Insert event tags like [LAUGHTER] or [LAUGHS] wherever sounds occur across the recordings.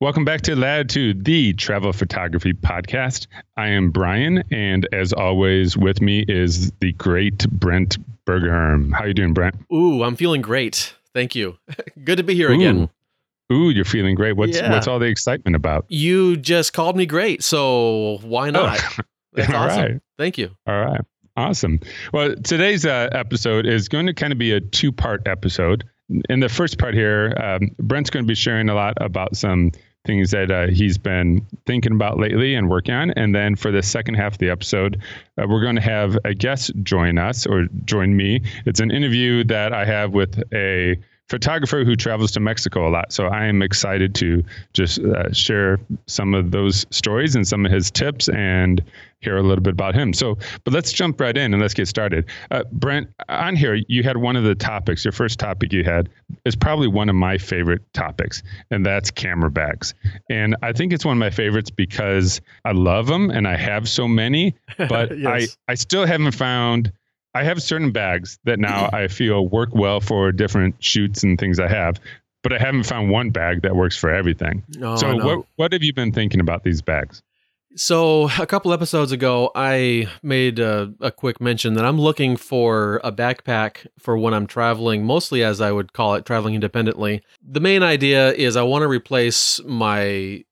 Welcome back to Latitude, the travel photography podcast. I am Brian, and as always, with me is the great Brent Bergherm. How you doing, Brent? Ooh, I'm feeling great. Thank you. [LAUGHS] Good to be here Ooh. again. Ooh, you're feeling great. What's yeah. what's all the excitement about? You just called me great, so why not? Oh. [LAUGHS] That's all awesome. Right. Thank you. All right. Awesome. Well, today's uh, episode is going to kind of be a two part episode. In the first part here, um, Brent's going to be sharing a lot about some things that uh, he's been thinking about lately and working on. And then for the second half of the episode, uh, we're going to have a guest join us or join me. It's an interview that I have with a photographer who travels to Mexico a lot. So I am excited to just uh, share some of those stories and some of his tips and hear a little bit about him. So, but let's jump right in and let's get started. Uh, Brent, on here, you had one of the topics, your first topic you had is probably one of my favorite topics, and that's camera bags. And I think it's one of my favorites because I love them and I have so many, [LAUGHS] but yes. I, I still haven't found I have certain bags that now I feel work well for different shoots and things I have, but I haven't found one bag that works for everything. Oh, so no. what what have you been thinking about these bags? So a couple episodes ago, I made a, a, quick mention that I'm looking for a backpack for when I'm traveling, mostly as I would call it, traveling independently. The main idea is I want to replace my,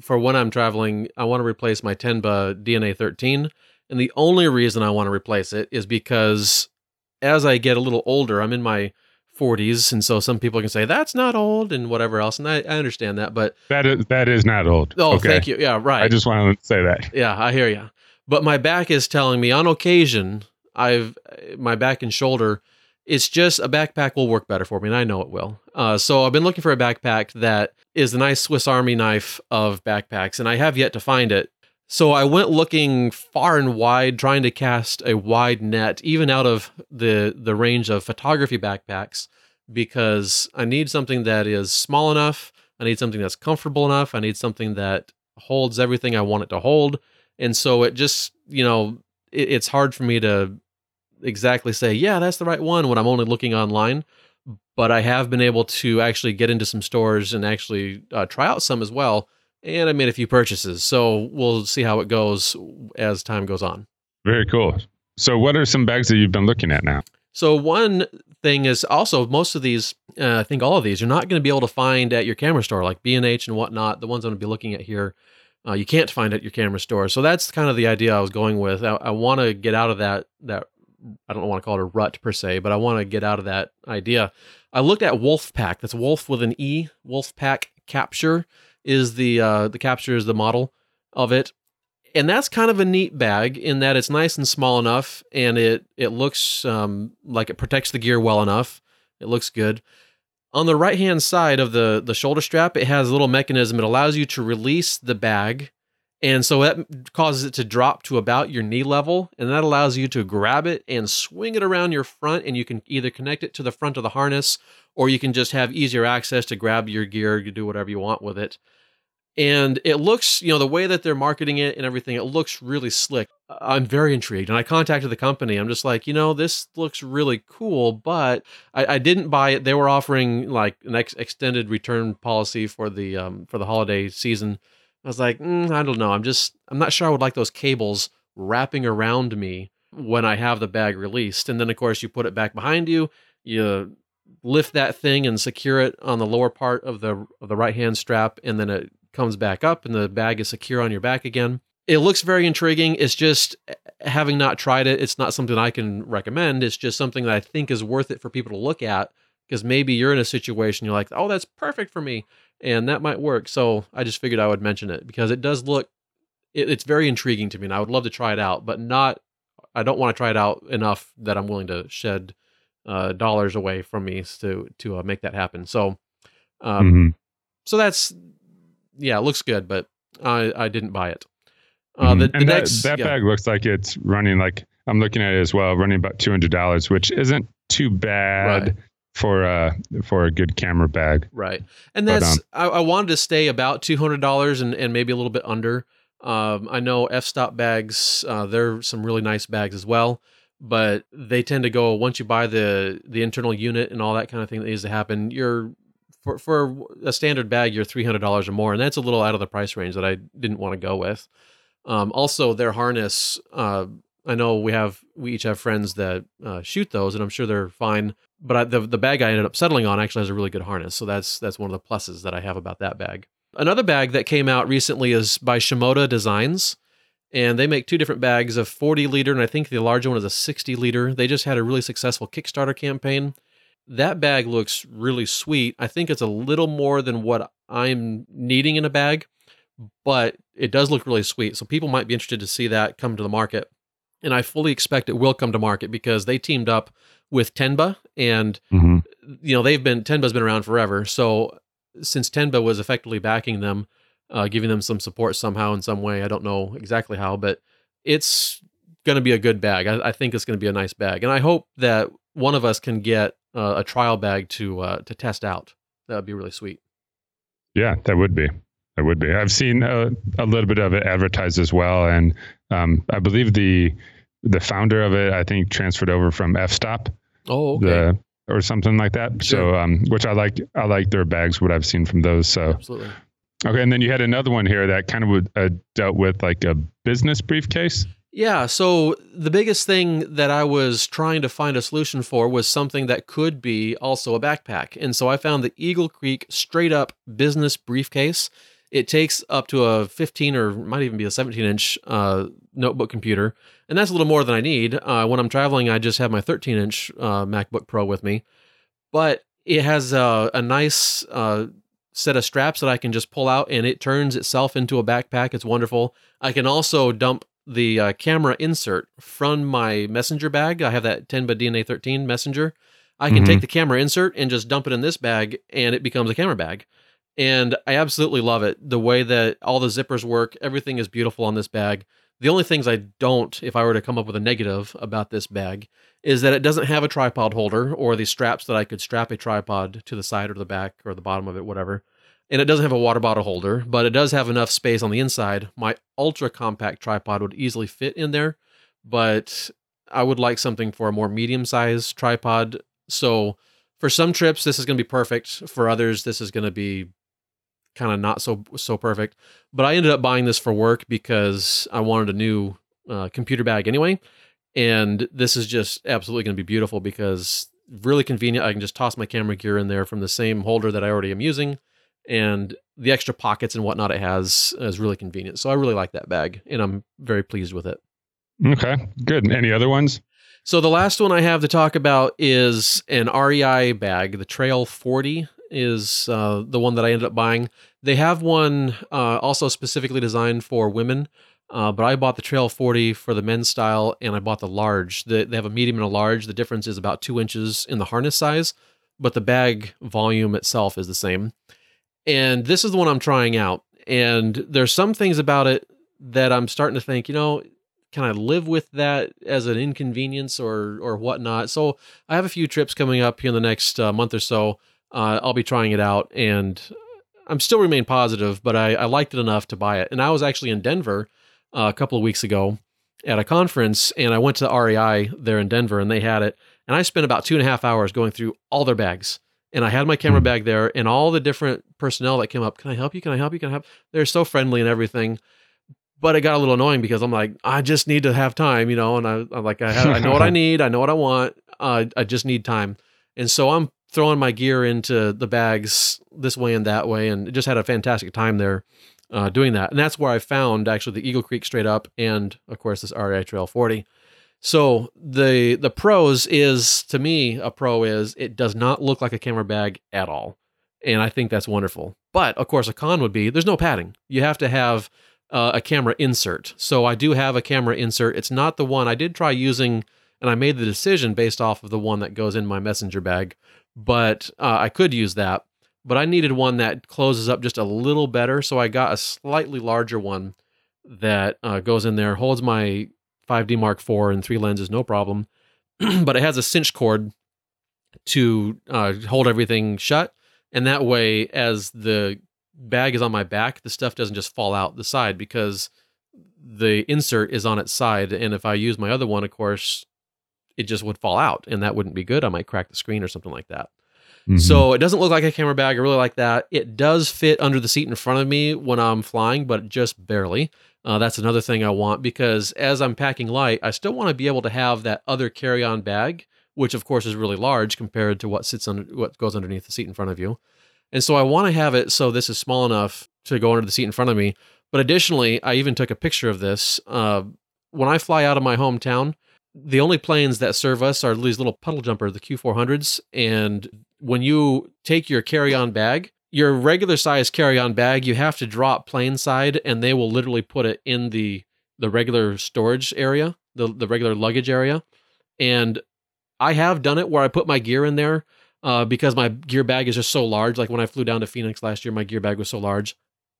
for when I'm traveling, I want to replace my Tenba DNA 13 and the only reason I want to replace it is because as I get a little older, I'm in my 40s, and so some people can say that's not old and whatever else, and I, I understand that, but that is that is not old. Oh, okay. thank you. Yeah, right. I just want to say that. Yeah, I hear you. But my back is telling me on occasion, I've my back and shoulder. It's just a backpack will work better for me, and I know it will. Uh, so I've been looking for a backpack that is a nice Swiss Army knife of backpacks, and I have yet to find it. So I went looking far and wide, trying to cast a wide net, even out of the the range of photography backpacks, because I need something that is small enough. I need something that's comfortable enough. I need something that holds everything I want it to hold. And so it just, you know, it, it's hard for me to exactly say, yeah, that's the right one when I'm only looking online. But I have been able to actually get into some stores and actually uh, try out some as well and I made a few purchases. So we'll see how it goes as time goes on. Very cool. So, what are some bags that you've been looking at now? So, one thing is also most of these, uh, I think all of these, you're not going to be able to find at your camera store, like B and H and whatnot. The ones I'm going to be looking at here, uh, you can't find at your camera store. So that's kind of the idea I was going with. I, I want to get out of that that I don't want to call it a rut per se, but I want to get out of that idea. I looked at Wolffepack. That's Wolf with an E. Wolffepack Capture is the uh, the capture is the model of it, and that's kind of a neat bag in that it's nice and small enough, and it it looks um, like it protects the gear well enough. It looks good. On the right hand side of the the shoulder strap, it has a little mechanism. It allows you to release the bag and so that causes it to drop to about your knee level, and that allows you to grab it and swing it around your front. And you can either connect it to the front of the harness, or you can just have easier access to grab your gear, you do whatever you want with it. And it looks, you know, the way that they're marketing it and everything, it looks really slick. I'm very intrigued. And I contacted the company. I'm just like, you know, this looks really cool, but I, I didn't buy it. They were offering like an ex- extended return policy for the um, for the holiday season I was like, mm, I don't know. I'm just, I'm not sure I would like those cables wrapping around me when I have the bag released. And then, of course, you put it back behind you. You lift that thing and secure it on the lower part of the of the right hand strap, and then it comes back up, and the bag is secure on your back again. It looks very intriguing. It's just eh, having not tried it, it's not something I can recommend. It's just something that I think is worth it for people to look at because maybe you're in a situation you're like, oh, that's perfect for me and that might work. So I just figured I would mention it because it does look, it, it's very intriguing to me, and I would love to try it out, but not. I don't want to try it out enough that I'm willing to shed uh, dollars away from me to to uh, make that happen. So, um, mm-hmm. so that's yeah, it looks good, but I I didn't buy it. Uh, mm-hmm. the, the next, that, that yeah. bag looks like it's running like I'm looking at it as well, running about two hundred dollars, which isn't too bad. Right for uh for a good camera bag. Right. And that's but, um, I, I, wanted to stay about two hundred dollars and, and maybe a little bit under. Um, I know f stop bags, uh, they're some really nice bags as well, but they tend to go once you buy the the internal unit and all that kind of thing that needs to happen, you're for for a standard bag, you're three hundred dollars or more, and that's a little out of the price range that I didn't want to go with. Um, also, their harness. Uh, I know we have we each have friends that uh, shoot those, and I'm sure they're fine. But I, the the bag I ended up settling on actually has a really good harness, so that's that's one of the pluses that I have about that bag. Another bag that came out recently is by Shimoda Designs, and they make two different bags of 40 liter, and I think the larger one is a 60 liter. They just had a really successful Kickstarter campaign. That bag looks really sweet. I think it's a little more than what I'm needing in a bag, but it does look really sweet. So people might be interested to see that come to the market. And I fully expect it will come to market because they teamed up with Tenba and hmm you know they've been Tenba's been around forever. So since Tenba was effectively backing them, uh, giving them some support somehow in some way, I don't know exactly how, but it's going to be a good bag. I, I think it's going to be a nice bag, and I hope that one of us can get uh, a trial bag to uh, to test out. That would be really sweet. Yeah, that would be. That would be. I've seen a, a little bit of it advertised as well, and um, I believe the the founder of it, I think, transferred over from F Stop, Oh, okay. the or something like that. Sure. So, um, which I like. I like their bags. What I've seen from those. So, Absolutely. okay. And then you had another one here that kind of would, uh, dealt with like a business briefcase. Yeah. So the biggest thing that I was trying to find a solution for was something that could be also a backpack. And so I found the Eagle Creek straight up business briefcase. It takes up to a 15 or might even be a 17 inch uh, notebook computer. And that's a little more than I need. Uh, when I'm traveling, I just have my 13 inch uh, MacBook Pro with me. But it has a, a nice uh, set of straps that I can just pull out and it turns itself into a backpack. It's wonderful. I can also dump the uh, camera insert from my messenger bag. I have that Tenba DNA 13 messenger. I can Mhm. take the camera insert and just dump it in this bag and it becomes a camera bag. And I absolutely love it. The way that all the zippers work, everything is beautiful on this bag. The only things I don't, if I were to come up with a negative about this bag, is that it doesn't have a tripod holder or the straps that I could strap a tripod to the side or the back or the bottom of it, whatever. And it doesn't have a water bottle holder, but it does have enough space on the inside. My ultra compact tripod would easily fit in there, but I would like something for a more medium sized tripod. So for some trips, this is going to be perfect. For others, this is going to be kind of not so so perfect. But I ended up buying this for work because I wanted a new uh, computer bag anyway, and this is just absolutely going to be beautiful because really convenient. I can just toss my camera gear in there from the same holder that I already am using, and the extra pockets and whatnot it has is really convenient. So I really like that bag, and I'm very pleased with it. Okay, good. Any other ones? So the last one I have to talk about is an REI bag. The Trail 40 is uh, the one that I ended up buying. They have one uh, also specifically designed for women, uh, but I bought the Trail 40 for the men's style, and I bought the large. The, they have a medium and a large. The difference is about two inches in the harness size, but the bag volume itself is the same. And this is the one I'm trying out. And there's some things about it that I'm starting to think, you know, can I live with that as an inconvenience or or whatnot? So I have a few trips coming up here in the next uh, month or so. Uh, I'll be trying it out, and I'm still remain positive, but I, I liked it enough to buy it. And I was actually in Denver uh, a couple of weeks ago at a conference, and I went to the REI there in Denver, and they had it. And I spent about two and a half hours going through all their bags. And I had my camera Hmm. bag there, and all the different personnel that came up. Can I help you? Can I help you? Can I help? They're so friendly and everything but it got a little annoying because I'm like, I just need to have time, you know, and I, I'm like, I, have, I know what I [LAUGHS] need, I know what I want, uh, I just need time, and so I'm throwing my gear into the bags this way and that way, and just had a fantastic time there uh, doing that, and that's where I found actually the Eagle Creek straight up, and of course this REI Trail 40. So the the pros is to me a pro is it does not look like a camera bag at all, and I think that's wonderful. But of course, a con would be there's no padding. You have to have uh, a camera insert. So I do have a camera insert. It's not the one I did try using, and I made the decision based off of the one that goes in my messenger bag. But uh, I could use that. But I needed one that closes up just a little better. So I got a slightly larger one that uh, goes in there, holds my 5D Mark IV and three lenses, no problem. [CLEARS THROAT] but it has a cinch cord to uh, hold everything shut. And that way, as the bag is on my back, the stuff doesn't just fall out the side because the insert is on its side. And if I use my other one, of course, it just would fall out and that wouldn't be good. I might crack the screen or something like that. Mm-hmm. So it doesn't look like a camera bag. I really like that. It does fit under the seat in front of me when I'm flying, but just barely. Uh, that's another thing I want because as I'm packing light, I still want to be able to have that other carry-on bag, which of course is really large compared to what sits under what goes underneath the seat in front of you. And so I want to have it so this is small enough to go under the seat in front of me. But additionally, I even took a picture of this. Uh, when I fly out of my hometown, the only planes that serve us are these little puddle jumper, the Q400s. And when you take your carry on bag, your regular size carry on bag, you have to drop plane side and they will literally put it in the the regular storage area, the, the regular luggage area. And I have done it where I put my gear in there uh, because my gear bag is just so large. Like when I flew down to Phoenix last year, my gear bag was so large.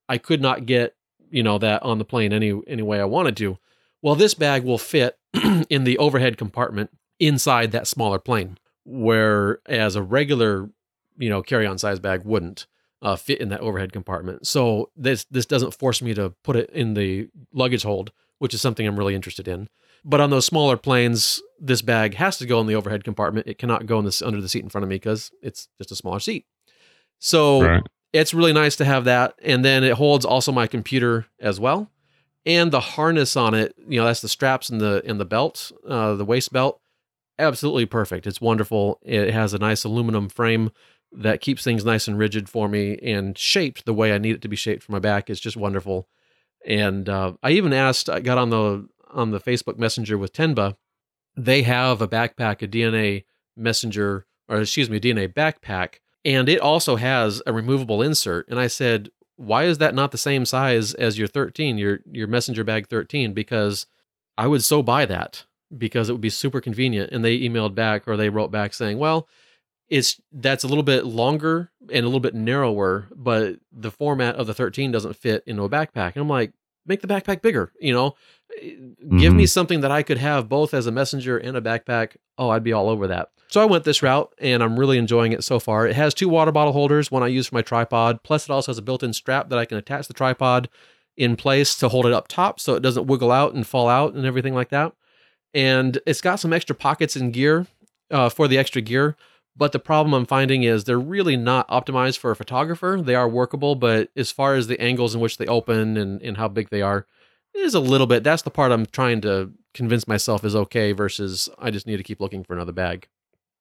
I could not get, you know, that on the plane any any way I wanted to. Well, this bag will fit [CLEARS THROAT] in the overhead compartment inside that smaller plane, whereas a regular, you know, carry-on size bag wouldn't uh, fit in that overhead compartment. So this this doesn't force me to put it in the luggage hold, which is something I'm really interested in. But on those smaller planes, this bag has to go in the overhead compartment. It cannot go in this under the seat in front of me because it's just a smaller seat. So right. it's really nice to have that, and then it holds also my computer as well and the harness on it you know that's the straps and the and the belt uh, the waist belt absolutely perfect. It's wonderful. It has a nice aluminum frame that keeps things nice and rigid for me and shaped the way i need it to be shaped for my back. It's just wonderful. And uh, i even asked i got on the on the facebook messenger with tenba. They have a backpack a dna messenger or excuse me a dna backpack and it also has a removable insert. And i said why is that not the same size as your 13, your your messenger bag 13? Because I would so buy that because it would be super convenient. And they emailed back or they wrote back saying, well, it's that's a little bit longer and a little bit narrower, but the format of the 13 doesn't fit into a backpack. And I'm like, make the backpack bigger, you know, mm-hmm. give me mm-hmm. something that I could have both as a messenger and a backpack. Oh, I'd be all over that. So I went this route and I'm really enjoying it so far. It has two water bottle holders, one I use for my tripod, plus it also has a built in strap that I can attach the tripod in place to hold it up top so it doesn't wiggle out and fall out and everything like that. And it's got some extra pockets and gear uh, for the extra gear. But the problem I'm finding is they're really not optimized for a photographer. They are workable, but as far as the angles in which they open and, and how big they are, is a little bit. That's the part I'm trying to convince myself is okay versus I just need to keep looking for another bag.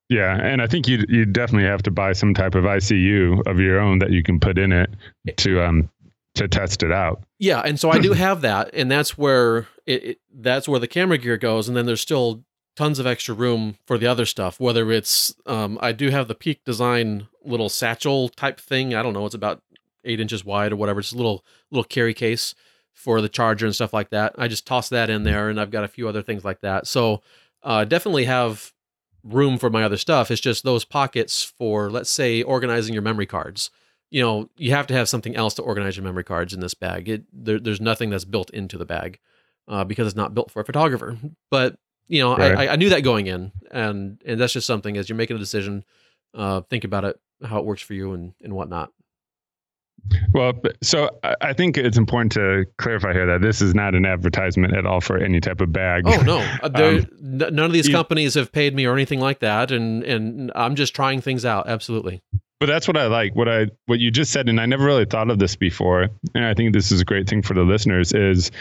Yeah, and I think you you definitely have to buy some type of ICU of your own that you can put in it to um to test it out. Yeah, and so I do [CLEARS THROAT] have that, and that's where it, it, that's where the camera gear goes, and then there's still tons of extra room for the other stuff. Whether it's um, I do have the Peak Design little satchel type thing. I don't know, it's about eight inches wide or whatever. It's a little little carry case for the charger and stuff like that. I just toss that in there, and I've got a few other things like that. So uh, definitely have room for my other stuff. It's just those pockets for, let's say, organizing your memory cards. You know, you have to have something else to organize your memory cards in this bag. It, there, there's nothing that's built into the bag uh, because it's not built for a photographer. But you know, right. I, I knew that going in, and and that's just something as you're making a decision, uh, think about it, how it works for you, and and whatnot. Well, so I think it's important to clarify here that this is not an advertisement at all for any type of bag. Oh no, [LAUGHS] uh, um, none of these companies have paid me or anything like that, and and I'm just trying things out. Absolutely. But that's what I like. What I what you just said, and I never really thought of this before, and I think this is a great thing for the listeners. Is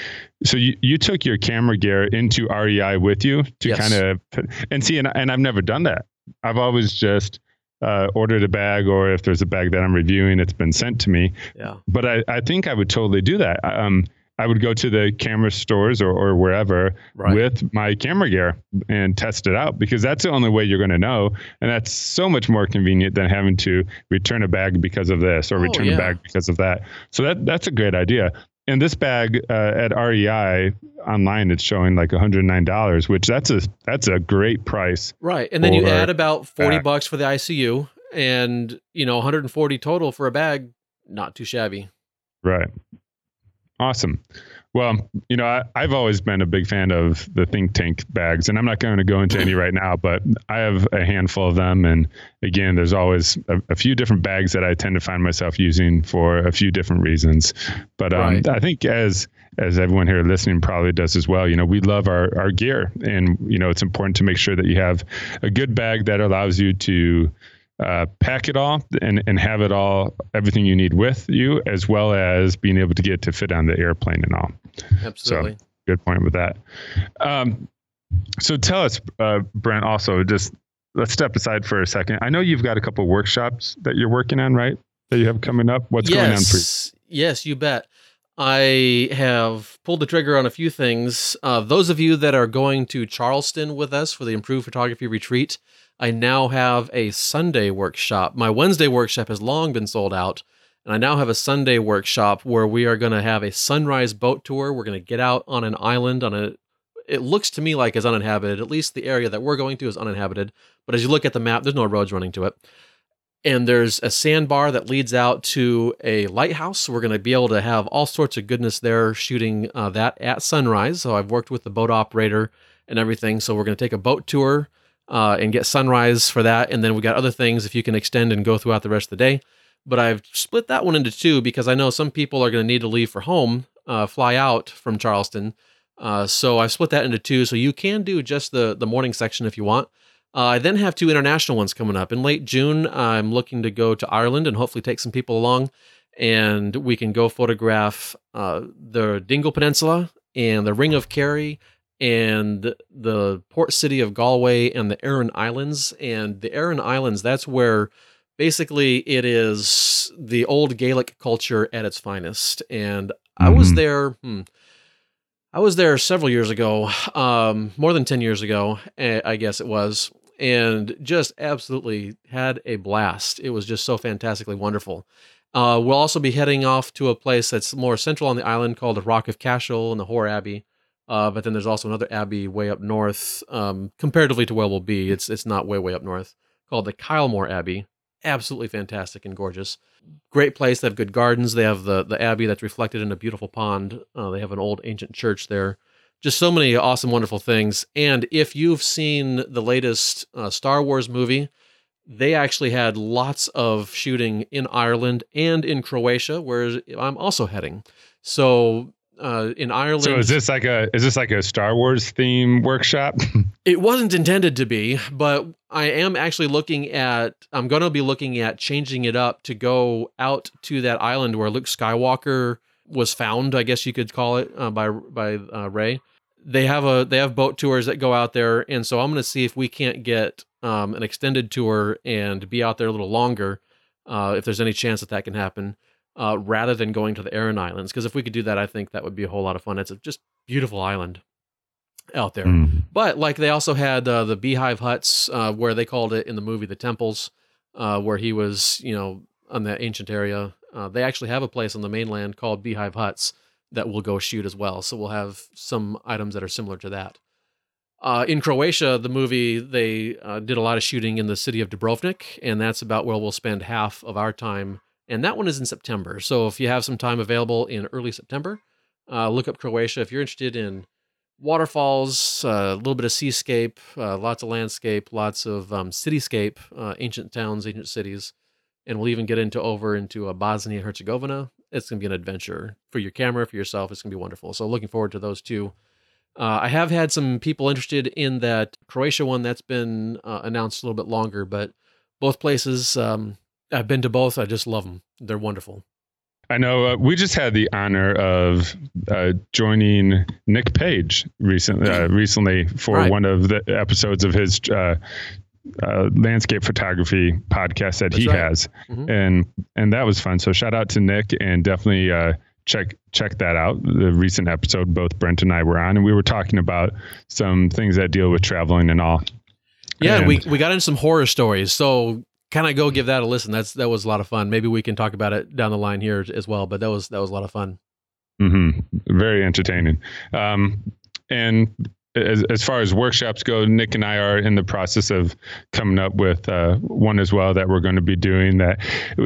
so you, you took your camera gear into REI with you to yes. kind of and see, and, and I've never done that. I've always just uh, ordered a bag or if there's a bag that I'm reviewing, it's been sent to me. Yeah. But I, I think I would totally do that. Um, I would go to the camera stores or, or wherever right. with my camera gear and test it out because that's the only way you're going to know. And that's so much more convenient than having to return a bag because of this or oh, return yeah. a bag because of that. So that that's a great idea and this bag uh, at REI online it's showing like $109 which that's a that's a great price right. And then you add about 40 bag. bucks for the ICU and you know 140 total for a bag not too shabby. Right awesome well, you know, I, have always been a big fan of the think tank bags, and I'm not going to go into any right now, but I have a handful of them. And again, there's always a, a few different bags that I tend to find myself using for a few different reasons. But um, right. I think as as everyone here listening probably does as well, you know, we love our our gear, and you know, it's important to make sure that you have a good bag that allows you to uh, pack it all and, and have it all, everything you need with you, as well as being able to get to fit on the airplane and all. Absolutely. So, good point with that. Um, so tell us, uh, Brent, also just let's step aside for a second. I know you've got a couple workshops that you're working on, right? That you have coming up. What's yes. going on for you? Yes, you bet. I have pulled the trigger on a few things. Uh, those of you that are going to Charleston with us for the Improved Photography Retreat, I now have a Sunday workshop. My Wednesday workshop has long been sold out, and I now have a Sunday workshop where we are going to have a sunrise boat tour. We're going to get out on an island on a it looks to me like it's uninhabited. At least the area that we're going to is uninhabited. But as you look at the map, there's no roads running to it and there's a sandbar that leads out to a lighthouse. We're going to be able to have all sorts of goodness there shooting uh, that at sunrise. So I've worked with the boat operator and everything. So we're going to take a boat tour uh, and get sunrise for that. And then we got other things if you can extend and go throughout the rest of the day. But I've split that one into two because I know some people are going to need to leave for home, uh, fly out from Charleston. Uh, so I've split that into two. So you can do just the the morning section if you want. Uh, I then have two international ones coming up. In late June, I'm looking to go to Ireland and hopefully take some people along, and we can go photograph uh, the Dingle Peninsula and the Ring of Kerry and the port city of Galway and the Aran Islands. And the Aran Islands, that's where basically it is the old Gaelic culture at its finest. And mm-hmm. I was mm-hmm. there. Hmm, I was there several years ago, um, more than 10 years ago, I guess it was and just absolutely had a blast. It was just so fantastically wonderful. Uh, we'll also be heading off to a place that's more central on the island called the Rock of Cashel and the Hoare Abbey. Uh, but then there's also another abbey way up north, um, comparatively to where we'll be. It's it's not way way up north, called the Kylemore Abbey. Absolutely fantastic and gorgeous. Great place. They have good gardens. They have the the abbey that's reflected in a beautiful pond. Uh, they have an old ancient church there just so many awesome, wonderful things. And if you've seen the latest uh, Star Wars movie, they actually had lots of shooting in Ireland and in Croatia, where I'm also heading. So uh, in Ireland. So is this like a is this like a Star Wars theme workshop? [LAUGHS] it wasn't intended to be, but I am actually looking at. I'm going to be looking at changing it up to go out to that island where Luke Skywalker was found. I guess you could call it uh, by by uh, Rey they have a they have boat tours that go out there, and so I'm going to see if we can't get um, an extended tour and be out there a little longer, uh, if there's any chance that that can happen, uh, rather than going to the Aran Islands. Because if we could do that, I think that would be a whole lot of fun. It's a just beautiful island out there. Mm. But like they also had uh, the beehive huts, uh, where they called it in the movie the temples, uh, where he was, you know, on that ancient area. Uh, they actually have a place on the mainland called Beehive Huts that we'll go shoot as well. So we'll have some items that are similar to that. Uh, in Croatia, the movie they uh, did a lot of shooting in the city of Dubrovnik, and that's about where we'll spend half of our time. And that one is in September. So if you have some time available in early September, uh, look up Croatia. If you're interested in waterfalls, uh, a little bit of seascape, uh, lots of landscape, lots of um, cityscape, uh, ancient towns, ancient cities, and we'll even get into over into Bosnia and Herzegovina it's going to be an adventure for your camera, for yourself. It's going to be wonderful. So looking forward to those two. Uh, I have had some people interested in that Croatia one that's been uh, announced a little bit longer, but both places, um, I've been to both. I just love them. They're wonderful. I know uh, we just had the honor of uh, joining Nick Page recently, uh, [CLEARS THROAT] recently for right. one of the episodes of his uh, uh, landscape photography podcast that That's he right. has, mm-hmm. and and that was fun. So shout out to Nick and definitely uh, check check that out. The recent episode both Brent and I were on, and we were talking about some things that deal with traveling and all. Yeah, and we we got into some horror stories. So kind of go give that a listen. That's that was a lot of fun. Maybe we can talk about it down the line here as well. But that was that was a lot of fun. Mm-hmm. Very entertaining. Um, and as, as far as workshops go, Nick and I are in the process of coming up with uh, one as well that we're going to be doing. That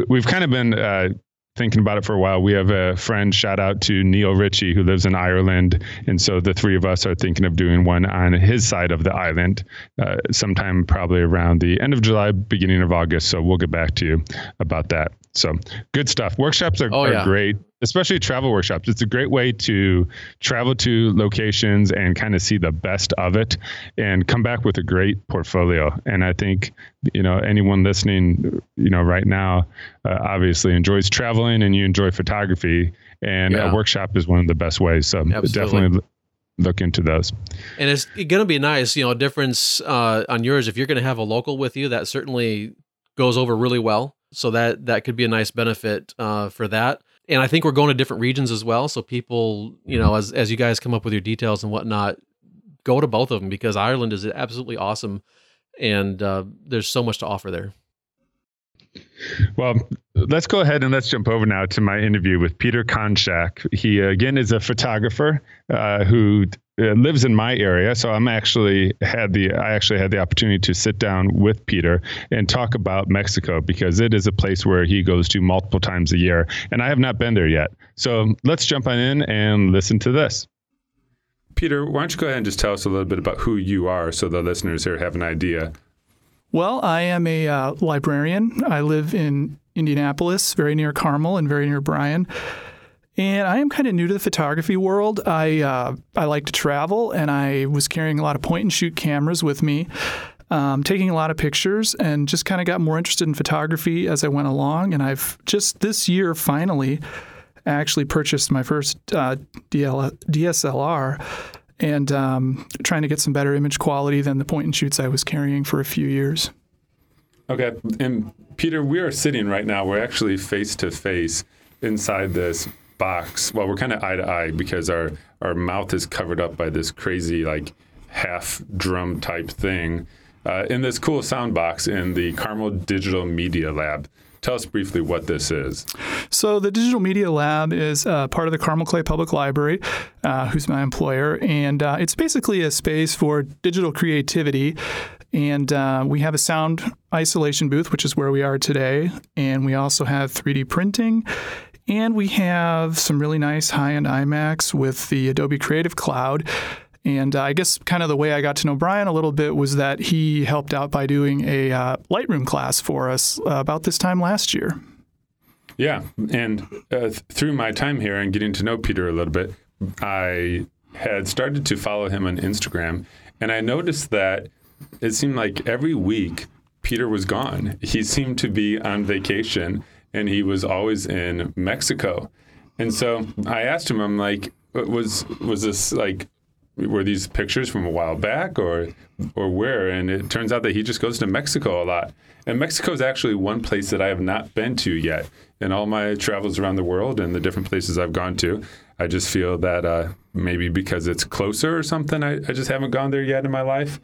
we've kind of been uh, thinking about it for a while. We have a friend, shout out to Neil Ritchie, who lives in Ireland. And so the three of us are thinking of doing one on his side of the island uh, sometime probably around the end of July, beginning of August. So we'll get back to you about that. So good stuff. Workshops are, oh, yeah. are great. Especially travel workshops. It's a great way to travel to locations and kind of see the best of it and come back with a great portfolio. And I think, you know, anyone listening, you know, right now, uh, obviously enjoys traveling and you enjoy photography and yeah. a workshop is one of the best ways. So Absolutely. definitely look into those. And it's going to be nice, you know, a difference uh, on yours. If you're going to have a local with you, that certainly goes over really well. So that that could be a nice benefit uh, for that. And I think we're going to different regions as well. So people, you know, as as you guys come up with your details and whatnot, go to both of them because Ireland is absolutely awesome, and uh, there's so much to offer there. Well, let's go ahead and let's jump over now to my interview with Peter Konchak. He again is a photographer uh, who uh, lives in my area, so I'm actually had the I actually had the opportunity to sit down with Peter and talk about Mexico because it is a place where he goes to multiple times a year, and I have not been there yet. So let's jump on in and listen to this. Peter, why don't you go ahead and just tell us a little bit about who you are, so the listeners here have an idea. Well, I am a uh, librarian. I live in Indianapolis, very near Carmel and very near Bryan. And I am kind of new to the photography world. I uh, I like to travel, and I was carrying a lot of point and shoot cameras with me, um, taking a lot of pictures, and just kind of got more interested in photography as I went along. And I've just this year finally actually purchased my first uh, DL- DSLR and um, trying to get some better image quality than the point and shoots I was carrying for a few years. Okay, and Peter, we are sitting right now. We're actually face to face inside this box. Well, we're kind of eye to eye because our our mouth is covered up by this crazy like half drum type thing uh, in this cool sound box in the Carmel Digital Media Lab. Tell us briefly what this is. So, the Digital Media Lab is uh, part of the Carmel Clay Public Library, uh, who's my employer, and uh, it's basically a space for digital creativity. And uh, we have a sound isolation booth, which is where we are today. And we also have 3D printing and we have some really nice high end iMacs with the Adobe Creative Cloud. And uh, I guess kind of the way I got to know Brian a little bit was that he helped out by doing a uh, Lightroom class for us uh, about this time last year. Yeah. And uh, through my time here and getting to know Peter a little bit, I had started to follow him on Instagram. And I noticed that it seemed like every week Peter was gone. He seemed to be on vacation and he was always in Mexico. And so I asked him, I'm like, was was this like were these pictures from a while back or or where? And it turns out that he just goes to Mexico a lot. And Mexico is actually one place that I have not been to yet. In all my travels around the world and the different places I've gone to, I just feel that uh, maybe because it's closer or something, I, I, just haven't gone there yet in my life.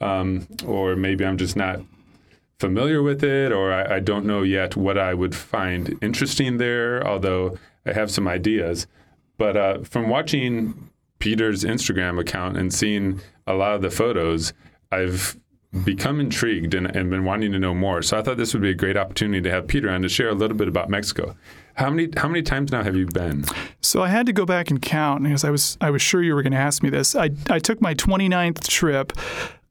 Um, or maybe I'm just not familiar with it, or I, I, don't know yet what I would find interesting there, although I have some ideas. But uh, from watching Peter's Instagram account and seeing a lot of the photos, I've become intrigued and, and, been wanting to know more. So I thought this would be a great opportunity to have Peter on to share a little bit about Mexico. How many how many times now have you been? So I had to go back and count because I was I was sure you were going to ask me this. I I took my 29th trip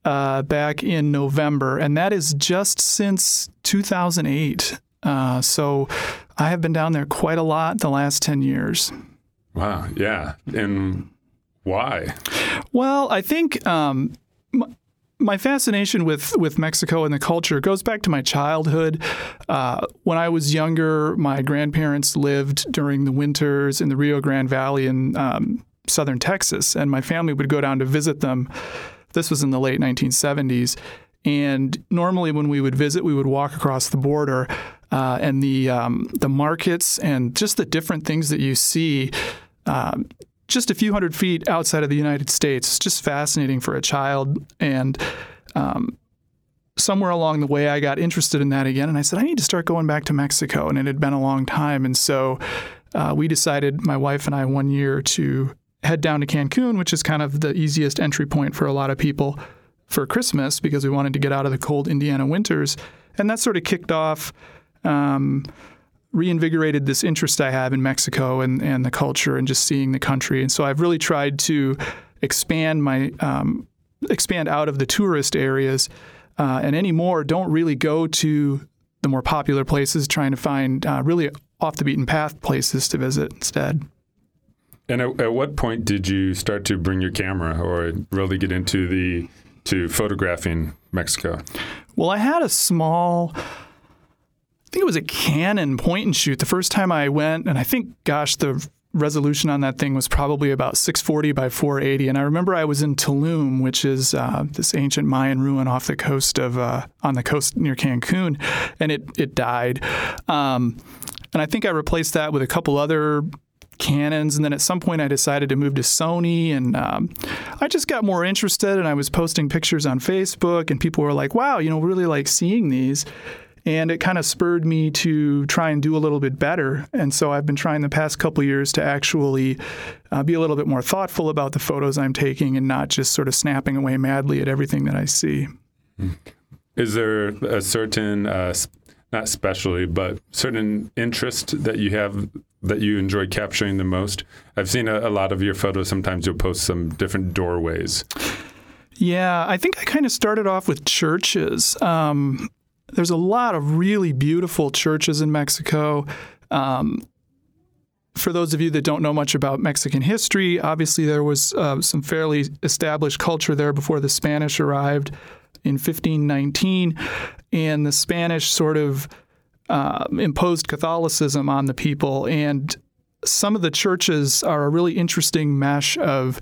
uh, back in November, and that is just since 2008. Uh, so I have been down there quite a lot the last 10 years. Wow. Yeah. And why? Well, I think um, my fascination with, with Mexico and the culture goes back to my childhood. Uh, when I was younger, my grandparents lived during the winters in the Rio Grande Valley in um, southern Texas, and my family would go down to visit them this was in the late 1970s. And normally, when we would visit, we would walk across the border, uh, and the um, the markets and just the different things that you see. Um, just a few hundred feet outside of the United States. It's just fascinating for a child. And um, somewhere along the way, I got interested in that again. And I said, I need to start going back to Mexico. And it had been a long time. And so uh, we decided, my wife and I, one year to head down to Cancun, which is kind of the easiest entry point for a lot of people for Christmas because we wanted to get out of the cold Indiana winters. And that sort of kicked off, um, reinvigorated this interest I have in Mexico and, and the culture and just seeing the country. And so I've really tried to expand my um, expand out of the tourist areas uh, and anymore don't really go to the more popular places trying to find uh, really off the beaten path places to visit instead. And at, at what point did you start to bring your camera or really get into the to photographing Mexico? Well, I had a small, think it was a Canon point and shoot the first time I went, and I think, gosh, the resolution on that thing was probably about 640 by 480. And I remember I was in Tulum, which is uh, this ancient Mayan ruin off the coast of uh, on the coast near Cancun, and it it died. Um, and I think I replaced that with a couple other Canons, and then at some point I decided to move to Sony, and um, I just got more interested, and I was posting pictures on Facebook, and people were like, "Wow, you know, really like seeing these." And it kind of spurred me to try and do a little bit better. And so I've been trying the past couple years to actually uh, be a little bit more thoughtful about the photos I'm taking and not just sort of snapping away madly at everything that I see. Is there a certain, uh, not specialty, but certain interest that you have that you enjoy capturing the most? I've seen a, a lot of your photos. Sometimes you'll post some different doorways. Yeah, I think I kind of started off with churches. Um, there's a lot of really beautiful churches in Mexico. Um, for those of you that don't know much about Mexican history, obviously there was uh, some fairly established culture there before the Spanish arrived in 1519, and the Spanish sort of uh, imposed Catholicism on the people. And some of the churches are a really interesting mesh of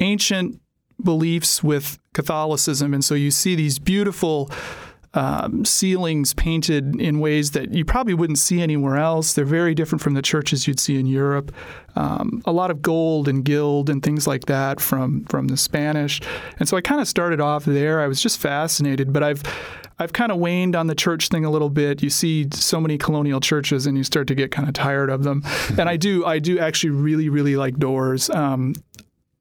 ancient beliefs with Catholicism, and so you see these beautiful um, ceilings painted in ways that you probably wouldn't see anywhere else. They're very different from the churches you'd see in Europe. Um, a lot of gold and gilt and things like that from from the Spanish. And so I kind of started off there. I was just fascinated, but I've I've kind of waned on the church thing a little bit. You see so many colonial churches, and you start to get kind of tired of them. [LAUGHS] and I do, I do actually really, really like doors. Um,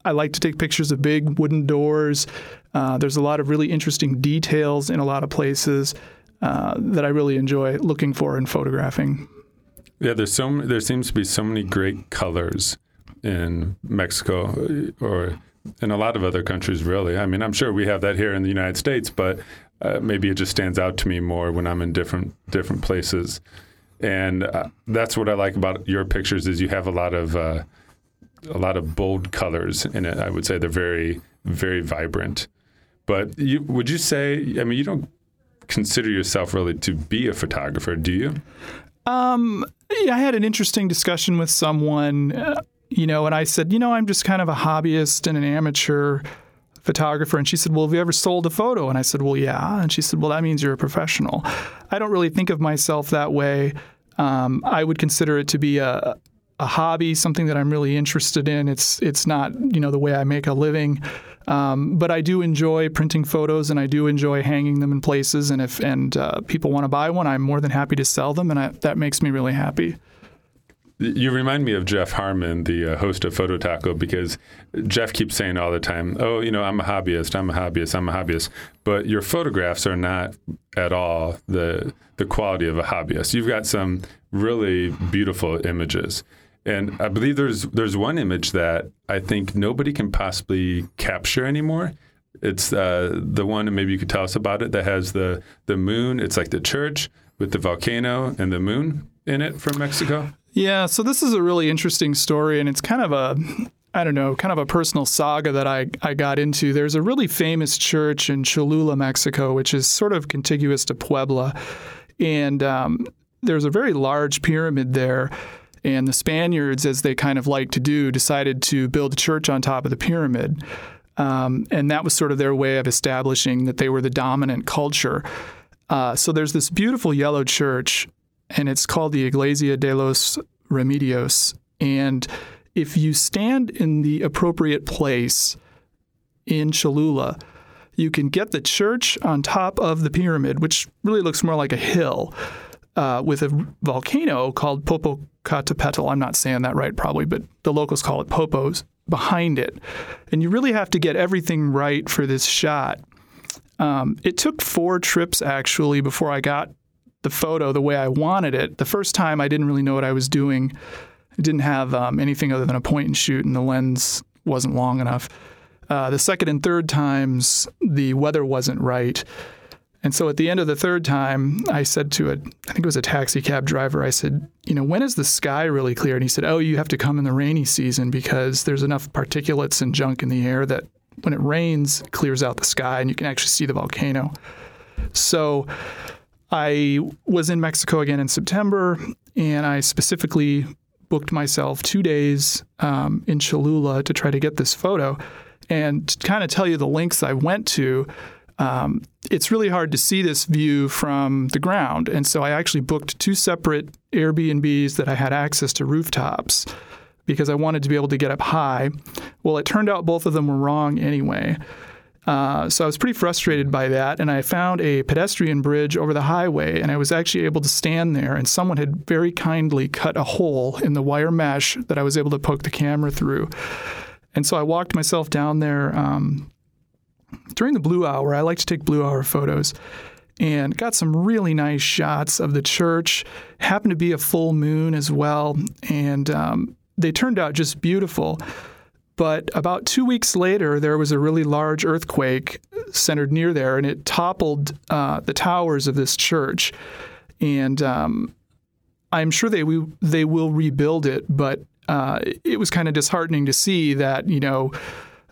I like to take pictures of big wooden doors. Uh, there's a lot of really interesting details in a lot of places uh, that I really enjoy looking for and photographing. Yeah, there's so there seems to be so many great colors in Mexico or in a lot of other countries. Really, I mean, I'm sure we have that here in the United States, but uh, maybe it just stands out to me more when I'm in different different places. And uh, that's what I like about your pictures is you have a lot of uh, a lot of bold colors in it. I would say they're very very vibrant. But you, would you say? I mean, you don't consider yourself really to be a photographer, do you? Um, I had an interesting discussion with someone, uh, you know, and I said, you know, I'm just kind of a hobbyist and an amateur photographer. And she said, Well, have you ever sold a photo? And I said, Well, yeah. And she said, Well, that means you're a professional. I don't really think of myself that way. Um, I would consider it to be a, a hobby, something that I'm really interested in. It's it's not you know the way I make a living, um, but I do enjoy printing photos and I do enjoy hanging them in places. And if and uh, people want to buy one, I'm more than happy to sell them, and I, that makes me really happy. You remind me of Jeff Harmon, the uh, host of Photo Taco, because Jeff keeps saying all the time, "Oh, you know, I'm a hobbyist. I'm a hobbyist. I'm a hobbyist." But your photographs are not at all the the quality of a hobbyist. You've got some really beautiful images. And I believe there's there's one image that I think nobody can possibly capture anymore. It's uh, the one, and maybe you could tell us about it, that has the the moon. It's like the church with the volcano and the moon in it from Mexico. Yeah, so this is a really interesting story, and it's kind of a I don't know, kind of a personal saga that I, I got into. There's a really famous church in Cholula, Mexico, which is sort of contiguous to Puebla. And um, there's a very large pyramid there and the Spaniards, as they kind of like to do, decided to build a church on top of the pyramid. Um, and that was sort of their way of establishing that they were the dominant culture. Uh, so there's this beautiful yellow church, and it's called the Iglesia de los Remedios. And if you stand in the appropriate place in Cholula, you can get the church on top of the pyramid, which really looks more like a hill, uh, with a volcano called Popo Popocatépetl. I'm not saying that right, probably, but the locals call it Popos behind it. And you really have to get everything right for this shot. Um, it took four trips actually before I got the photo the way I wanted it. The first time I didn't really know what I was doing. I didn't have um, anything other than a point and shoot, and the lens wasn't long enough. Uh, the second and third times, the weather wasn't right. And so at the end of the third time, I said to a, I think it was a taxi cab driver, I said, you know, when is the sky really clear? And he said, oh, you have to come in the rainy season because there's enough particulates and junk in the air that when it rains, it clears out the sky and you can actually see the volcano. So I was in Mexico again in September, and I specifically booked myself two days um, in Cholula to try to get this photo. And to kind of tell you the links I went to, um, it's really hard to see this view from the ground. And so I actually booked two separate Airbnbs that I had access to rooftops because I wanted to be able to get up high. Well, it turned out both of them were wrong anyway. Uh, so I was pretty frustrated by that, and I found a pedestrian bridge over the highway, and I was actually able to stand there, and someone had very kindly cut a hole in the wire mesh that I was able to poke the camera through. And so I walked myself down there um, during the blue hour. I like to take blue hour photos. And got some really nice shots of the church. Happened to be a full moon as well. And um, they turned out just beautiful. But about two weeks later, there was a really large earthquake centered near there, and it toppled uh, the towers of this church. And um, I'm sure they we, they will rebuild it, but uh, it was kind of disheartening to see that you know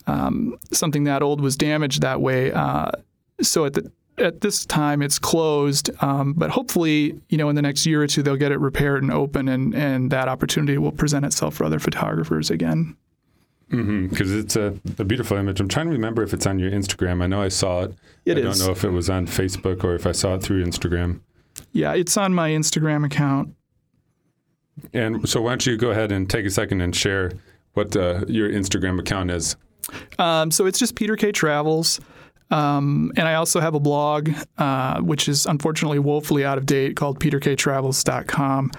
um, something that old was damaged that way. Uh, so at the at this time it's closed, um, but hopefully, you know, in the next year or two, they'll get it repaired and open, and, and that opportunity will present itself for other photographers again. Because mm-hmm, it's a, a, beautiful image. I'm trying to remember if it's on your Instagram. I know I saw it. It I is. don't know if it was on Facebook or if I saw it through Instagram. Yeah, it's on my Instagram account. And so, why don't you go ahead and take a second and share what uh, your Instagram account is? Um, so it's just Peter K Travels. Um, and I also have a blog, uh, which is unfortunately woefully out of date, called peterktravels.com.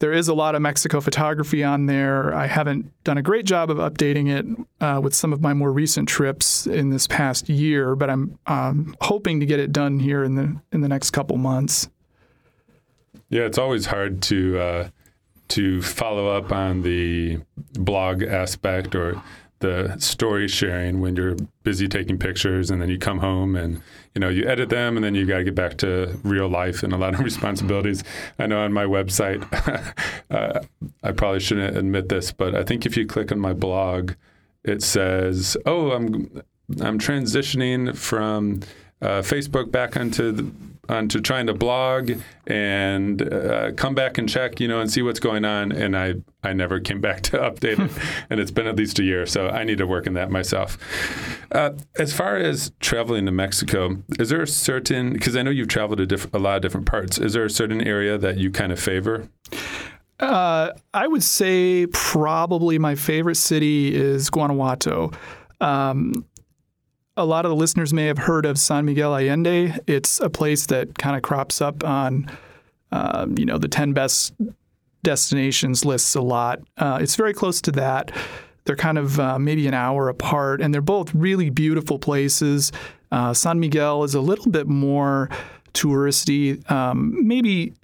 There is a lot of Mexico photography on there. I haven't done a great job of updating it uh, with some of my more recent trips in this past year, but I'm um, hoping to get it done here in the in the next couple months. Yeah, it's always hard to uh, to follow up on the blog aspect or the story sharing when you're busy taking pictures and then you come home and you know you edit them and then you got to get back to real life and a lot of [LAUGHS] responsibilities. I know on my website [LAUGHS] uh, i probably shouldn't admit this but i think if you click on my blog it says oh i'm i'm transitioning from uh, facebook back onto the, onto trying to blog and uh, come back and check, you know, and see what's going on. And I, I never came back to update it. [LAUGHS] and it's been at least a year. So I need to work in that myself. Uh, as far as traveling to Mexico, is there a certain, because I know you've traveled to diff- a lot of different parts, is there a certain area that you kind of favor? Uh, I would say probably my favorite city is Guanajuato. Um, a lot of the listeners may have heard of San Miguel Allende. It's a place that kind of crops up on, uh, you know, the 10 best destinations lists a lot. Uh, it's very close to that. They're kind of uh, maybe an hour apart, and they're both really beautiful places. Uh, San Miguel is a little bit more touristy, um, maybe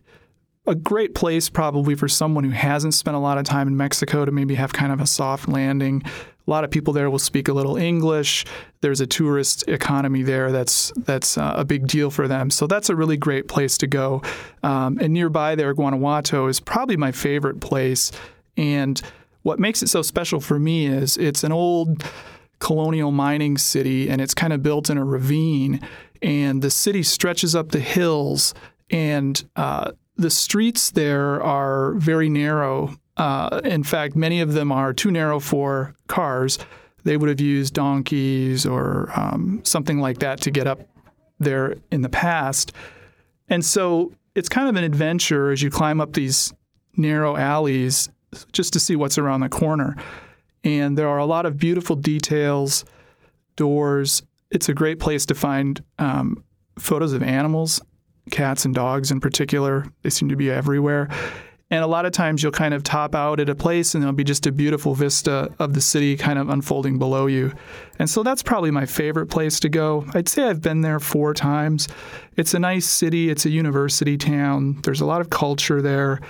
a great place probably for someone who hasn't spent a lot of time in Mexico to maybe have kind of a soft landing. A lot of people there will speak a little English. There's a tourist economy there that's that's uh, a big deal for them. So that's a really great place to go. Um, and nearby there, Guanajuato is probably my favorite place. And what makes it so special for me is it's an old colonial mining city, and it's kind of built in a ravine. And the city stretches up the hills, and uh, the streets there are very narrow uh, in fact, many of them are too narrow for cars. They would have used donkeys or um, something like that to get up there in the past. And so it's kind of an adventure as you climb up these narrow alleys just to see what's around the corner. And there are a lot of beautiful details, doors. It's a great place to find um, photos of animals, cats and dogs in particular. They seem to be everywhere. And a lot of times you'll kind of top out at a place and there'll be just a beautiful vista of the city kind of unfolding below you. And so that's probably my favorite place to go. I'd say I've been there four times. It's a nice city, it's a university town, there's a lot of culture there.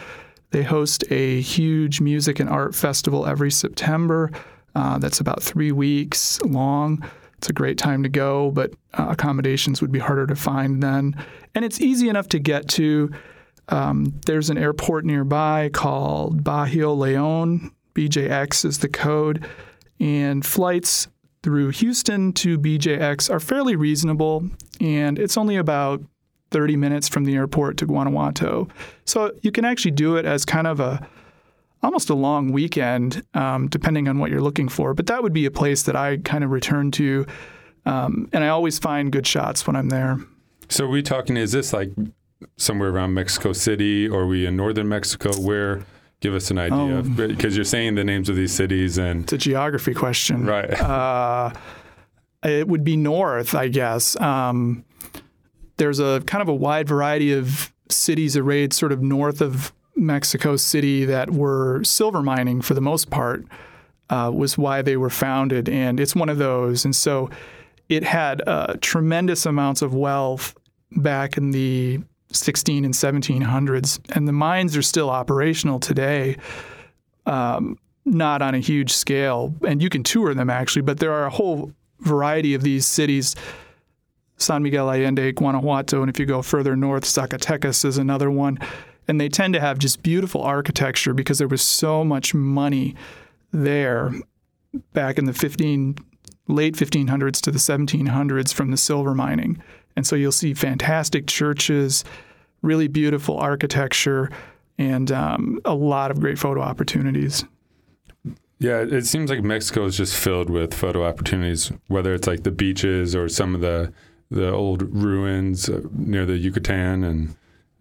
They host a huge music and art festival every September uh, that's about three weeks long. it's a great time to go, but uh, accommodations would be harder to find then. And it's easy enough to get to. Um, there's an airport nearby called Bajío Leon. BJX is the code. And flights through Houston to BJX are fairly reasonable. And it's only about 30 minutes from the airport to Guanajuato. So you can actually do it as kind of a almost a long weekend, um, depending on what you're looking for. But that would be a place that I kind of return to, um, and I always find good shots when I'm there. So are we talking? Is this like somewhere around Mexico City, or are we in northern Mexico? Where? Give us an idea, because oh. you're saying the names of these cities, and it's a geography question, right? Uh, it would be north, I guess. Um, there's a kind of a wide variety of cities arrayed sort of north of Mexico City that were silver mining for the most part uh, was why they were founded, and it's one of those. And so it had uh, tremendous amounts of wealth back in the 16 and 1700s, and the mines are still operational today. Um, not on a huge scale, and you can tour them actually, but there are a whole variety of these cities. San Miguel Allende, Guanajuato, and if you go further north, Zacatecas is another one and they tend to have just beautiful architecture because there was so much money there back in the 15 late 1500s to the 1700s from the silver mining. And so you'll see fantastic churches, really beautiful architecture, and um, a lot of great photo opportunities. Yeah, it seems like Mexico is just filled with photo opportunities, whether it's like the beaches or some of the the old ruins uh, near the Yucatan and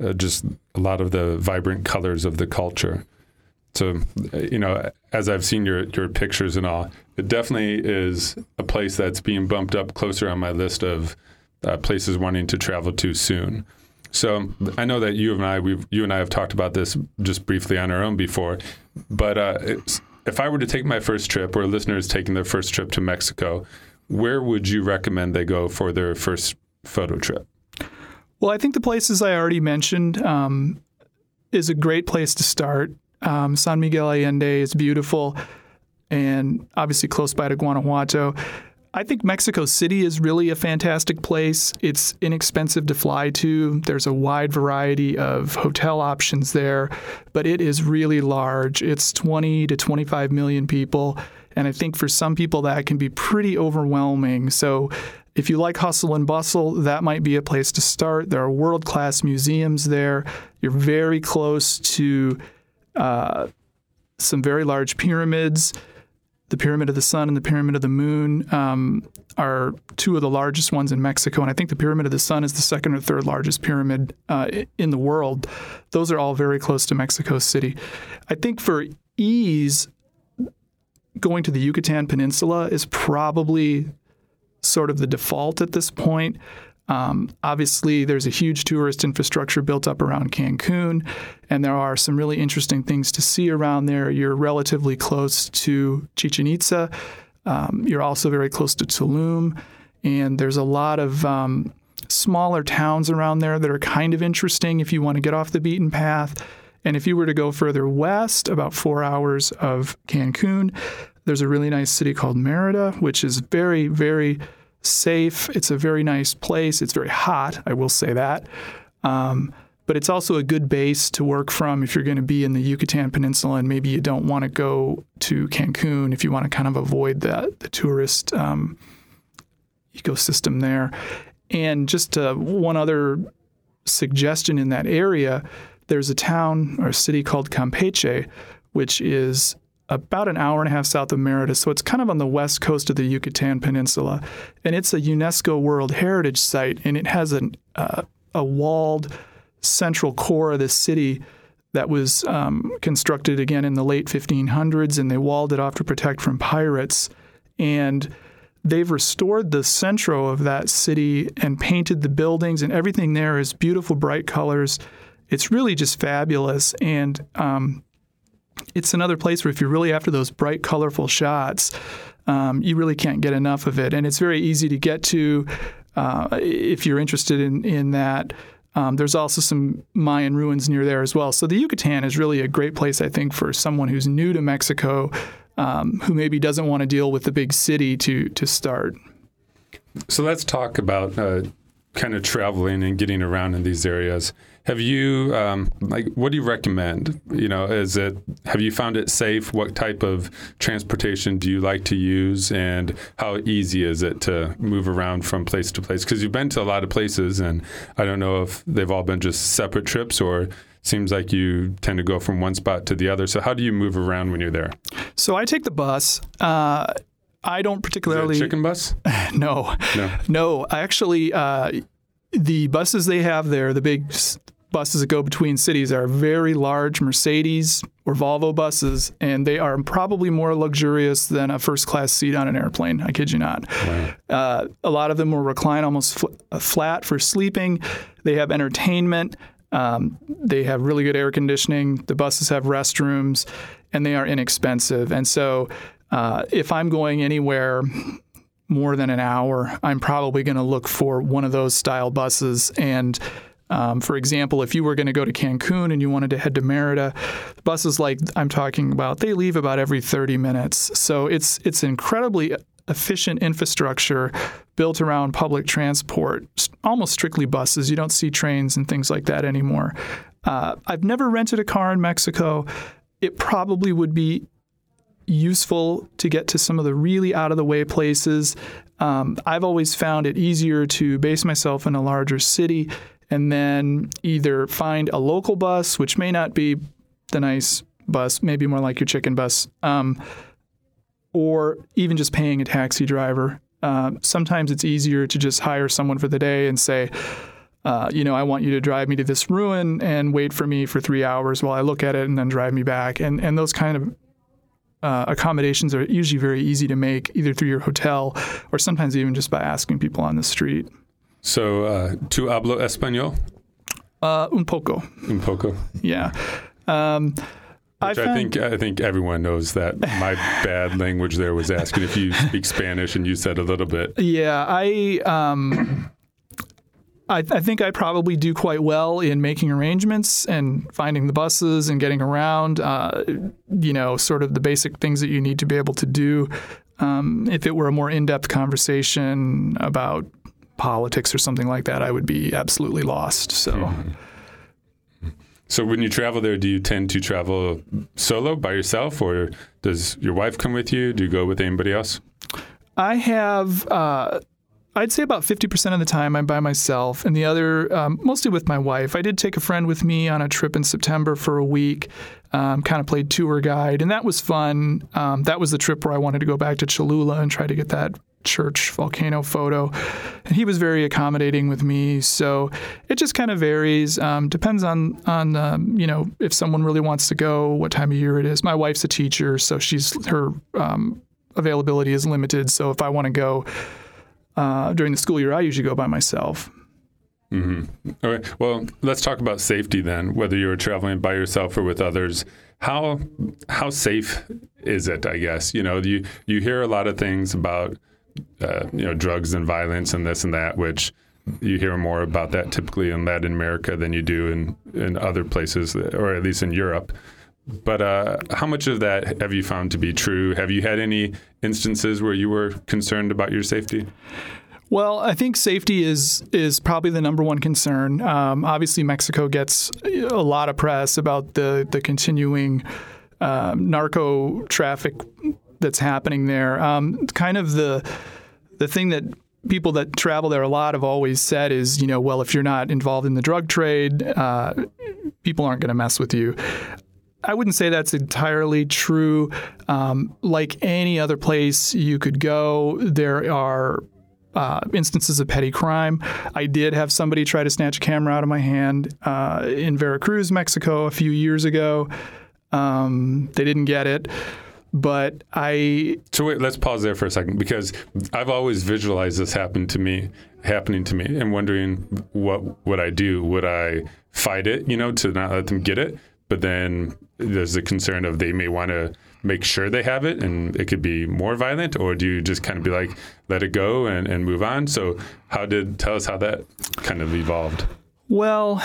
uh, just a lot of the vibrant colors of the culture. So, uh, you know, as I've seen your your pictures and all, it definitely is a place that's being bumped up closer on my list of uh, places wanting to travel to soon. So I know that you and I, we you and I have talked about this just briefly on our own before, but uh, if I were to take my first trip, or listeners taking their first trip to Mexico, where would you recommend they go for their first photo trip? Well, I think the places I already mentioned um, is a great place to start. Um, San Miguel Allende is beautiful and obviously close by to Guanajuato. I think Mexico City is really a fantastic place. It's inexpensive to fly to. There's a wide variety of hotel options there, but it is really large. It's 20 to 25 million people. And I think for some people that can be pretty overwhelming. So if you like hustle and bustle, that might be a place to start. There are world class museums there. You're very close to uh, some very large pyramids. The Pyramid of the Sun and the Pyramid of the Moon um, are two of the largest ones in Mexico. And I think the Pyramid of the Sun is the second or third largest pyramid uh, in the world. Those are all very close to Mexico City. I think for ease, going to the Yucatan Peninsula is probably sort of the default at this point. Um, obviously, there's a huge tourist infrastructure built up around Cancun, and there are some really interesting things to see around there. You're relatively close to Chichen Itza. Um, you're also very close to Tulum, and there's a lot of um, smaller towns around there that are kind of interesting if you want to get off the beaten path. And if you were to go further west, about four hours of Cancun, there's a really nice city called Merida, which is very, very safe. It's a very nice place. It's very hot, I will say that. Um, but it's also a good base to work from if you're going to be in the Yucatan Peninsula and maybe you don't want to go to Cancun if you want to kind of avoid that the tourist um, ecosystem there. And just uh, one other suggestion in that area, there's a town or city called Campeche, which is about an hour and a half south of Merida. So it's kind of on the west coast of the Yucatan Peninsula. And it's a UNESCO World Heritage Site, and it has an, uh, a walled central core of the city that was um, constructed again in the late 1500s, and they walled it off to protect from pirates. And they've restored the centro of that city and painted the buildings, and everything there is beautiful, bright colors. It's really just fabulous. And um, it's another place where if you're really after those bright, colorful shots, um, you really can't get enough of it. And it's very easy to get to uh, if you're interested in, in that. Um, there's also some Mayan ruins near there as well. So the Yucatan is really a great place, I think, for someone who's new to Mexico, um, who maybe doesn't want to deal with the big city to to start. So let's talk about uh, kind of traveling and getting around in these areas. Have you um, like what do you recommend? You know, is it have you found it safe? What type of transportation do you like to use, and how easy is it to move around from place to place? Because you've been to a lot of places, and I don't know if they've all been just separate trips or seems like you tend to go from one spot to the other. So how do you move around when you're there? So I take the bus. Uh, I don't particularly chicken bus. [LAUGHS] no, no, no. Actually, uh, the buses they have there, the big buses that go between cities, are very large Mercedes or Volvo buses, and they are probably more luxurious than a first class seat on an airplane. I kid you not. Wow. Uh, a lot of them will recline almost fl- uh, flat for sleeping. They have entertainment. Um, they have really good air conditioning. The buses have restrooms, and they are inexpensive. And so, uh, if I'm going anywhere more than an hour, I'm probably going to look for one of those style buses. And um, for example, if you were going to go to Cancun and you wanted to head to Merida, buses like I'm talking about, they leave about every 30 minutes. So it's it's incredibly efficient infrastructure built around public transport, almost strictly buses. You don't see trains and things like that anymore. Uh, I've never rented a car in Mexico. It probably would be useful to get to some of the really out of the way places. Um, I've always found it easier to base myself in a larger city and then either find a local bus, which may not be the nice bus, maybe more like your chicken bus, um, or even just paying a taxi driver. Uh, sometimes it's easier to just hire someone for the day and say, uh, you know, I want you to drive me to this ruin and wait for me for three hours while I look at it and then drive me back. And and those kind of uh, accommodations are usually very easy to make either through your hotel or sometimes even just by asking people on the street. So, uh, ¿tú hablo español? Uh, un poco. Un poco. Yeah. Um, I, found, I, think I think everyone knows that my bad language there was asking if you speak Spanish, and you said a little bit. Yeah, I um, I, I, think I probably do quite well in making arrangements and finding the buses and getting around. Uh, you know, sort of the basic things that you need to be able to do. Um, if it were a more in-depth conversation about politics or something like that, I would be absolutely lost. So. Mm-hmm. So when you travel there, do you tend to travel solo by yourself, or does your wife come with you? Do you go with anybody else? I have. Uh, I'd say about 50% of the time I'm by myself, and the other, um, mostly with my wife. I did take a friend with me on a trip in September for a week, um, kind of played tour guide, and that was fun. Um, that was the trip where I wanted to go back to Cholula and try to get that church volcano photo. And he was very accommodating with me. So it just kind of varies. Um, depends on on um, you know if someone really wants to go, what time of year it is. My wife's a teacher, so she's her um, availability is limited. So if I want to go uh, during the school year, I usually go by myself. Mm-hmm. Okay. Well, let's talk about safety then. Whether you're traveling by yourself or with others, how how safe is it? I guess you know you you hear a lot of things about uh, you know drugs and violence and this and that, which you hear more about that typically in Latin America than you do in in other places, or at least in Europe. But uh, how much of that have you found to be true? Have you had any instances where you were concerned about your safety? Well, I think safety is is probably the number one concern. Um, obviously, Mexico gets a lot of press about the the continuing um, narco traffic that's happening there. Um, kind of the the thing that people that travel there a lot have always said is, you know, well, if you're not involved in the drug trade, uh, people aren't going to mess with you. I wouldn't say that's entirely true. Um, like any other place you could go, there are uh, instances of petty crime. I did have somebody try to snatch a camera out of my hand uh, in Veracruz, Mexico, a few years ago. Um, they didn't get it. But I. So wait, let's pause there for a second because I've always visualized this happen to me, happening to me, and wondering what would I do? Would I fight it, you know, to not let them get it? but then there's the concern of they may want to make sure they have it and it could be more violent or do you just kind of be like let it go and, and move on so how did tell us how that kind of evolved well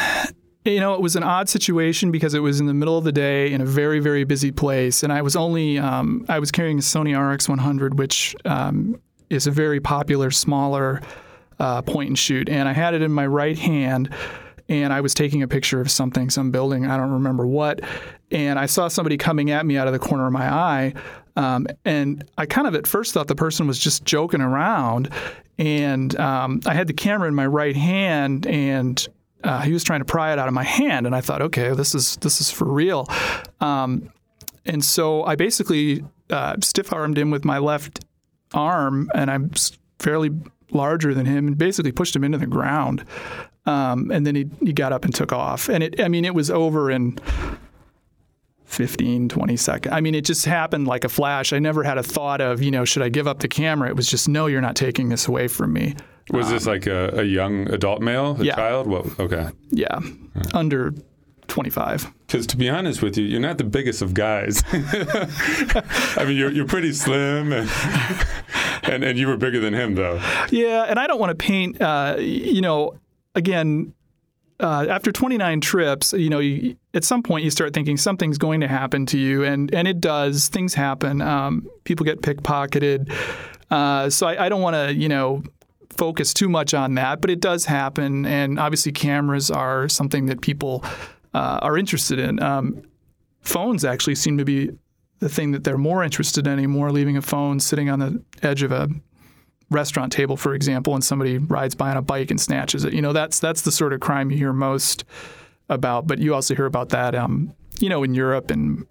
you know, it was an odd situation because it was in the middle of the day in a very, very busy place, and I was only um, I was carrying a Sony RX100, which um, is a very popular, smaller uh, point and shoot, and I had it in my right hand. And I was taking a picture of something, some building, I don't remember what. And I saw somebody coming at me out of the corner of my eye. Um, and I kind of at first thought the person was just joking around. And um, I had the camera in my right hand, and uh, he was trying to pry it out of my hand. And I thought, okay, this is this is for real. Um, and so I basically uh, stiff armed him with my left arm, and I'm fairly larger than him, and basically pushed him into the ground. Um, and then he, he got up and took off. And it, I mean, it was over in 15, 20 seconds. I mean, it just happened like a flash. I never had a thought of, you know, should I give up the camera? It was just, no, you're not taking this away from me. Was um, this like a, a, young adult male, a yeah. child? What? okay. Yeah, right. under 25. Because to be honest with you, you're not the biggest of guys. [LAUGHS] I mean, you're, you're pretty slim, and, [LAUGHS] and, and you were bigger than him, though. Yeah, and I don't want to paint, uh, you know, again, uh, after 29 trips, you know, you, at some point you start thinking something's going to happen to you, and and it does. Things happen. Um, people get pickpocketed. Uh, so I, I don't want to, you know, focus too much on that, but it does happen. And obviously, cameras are something that people uh, are interested in. Um, phones actually seem to be the thing that they're more interested in anymore. Leaving a phone sitting on the edge of a restaurant table, for example, and somebody rides by on a bike and snatches it. You know, that's that's the sort of crime you hear most about. But you also hear about that, um, you know, in Europe and.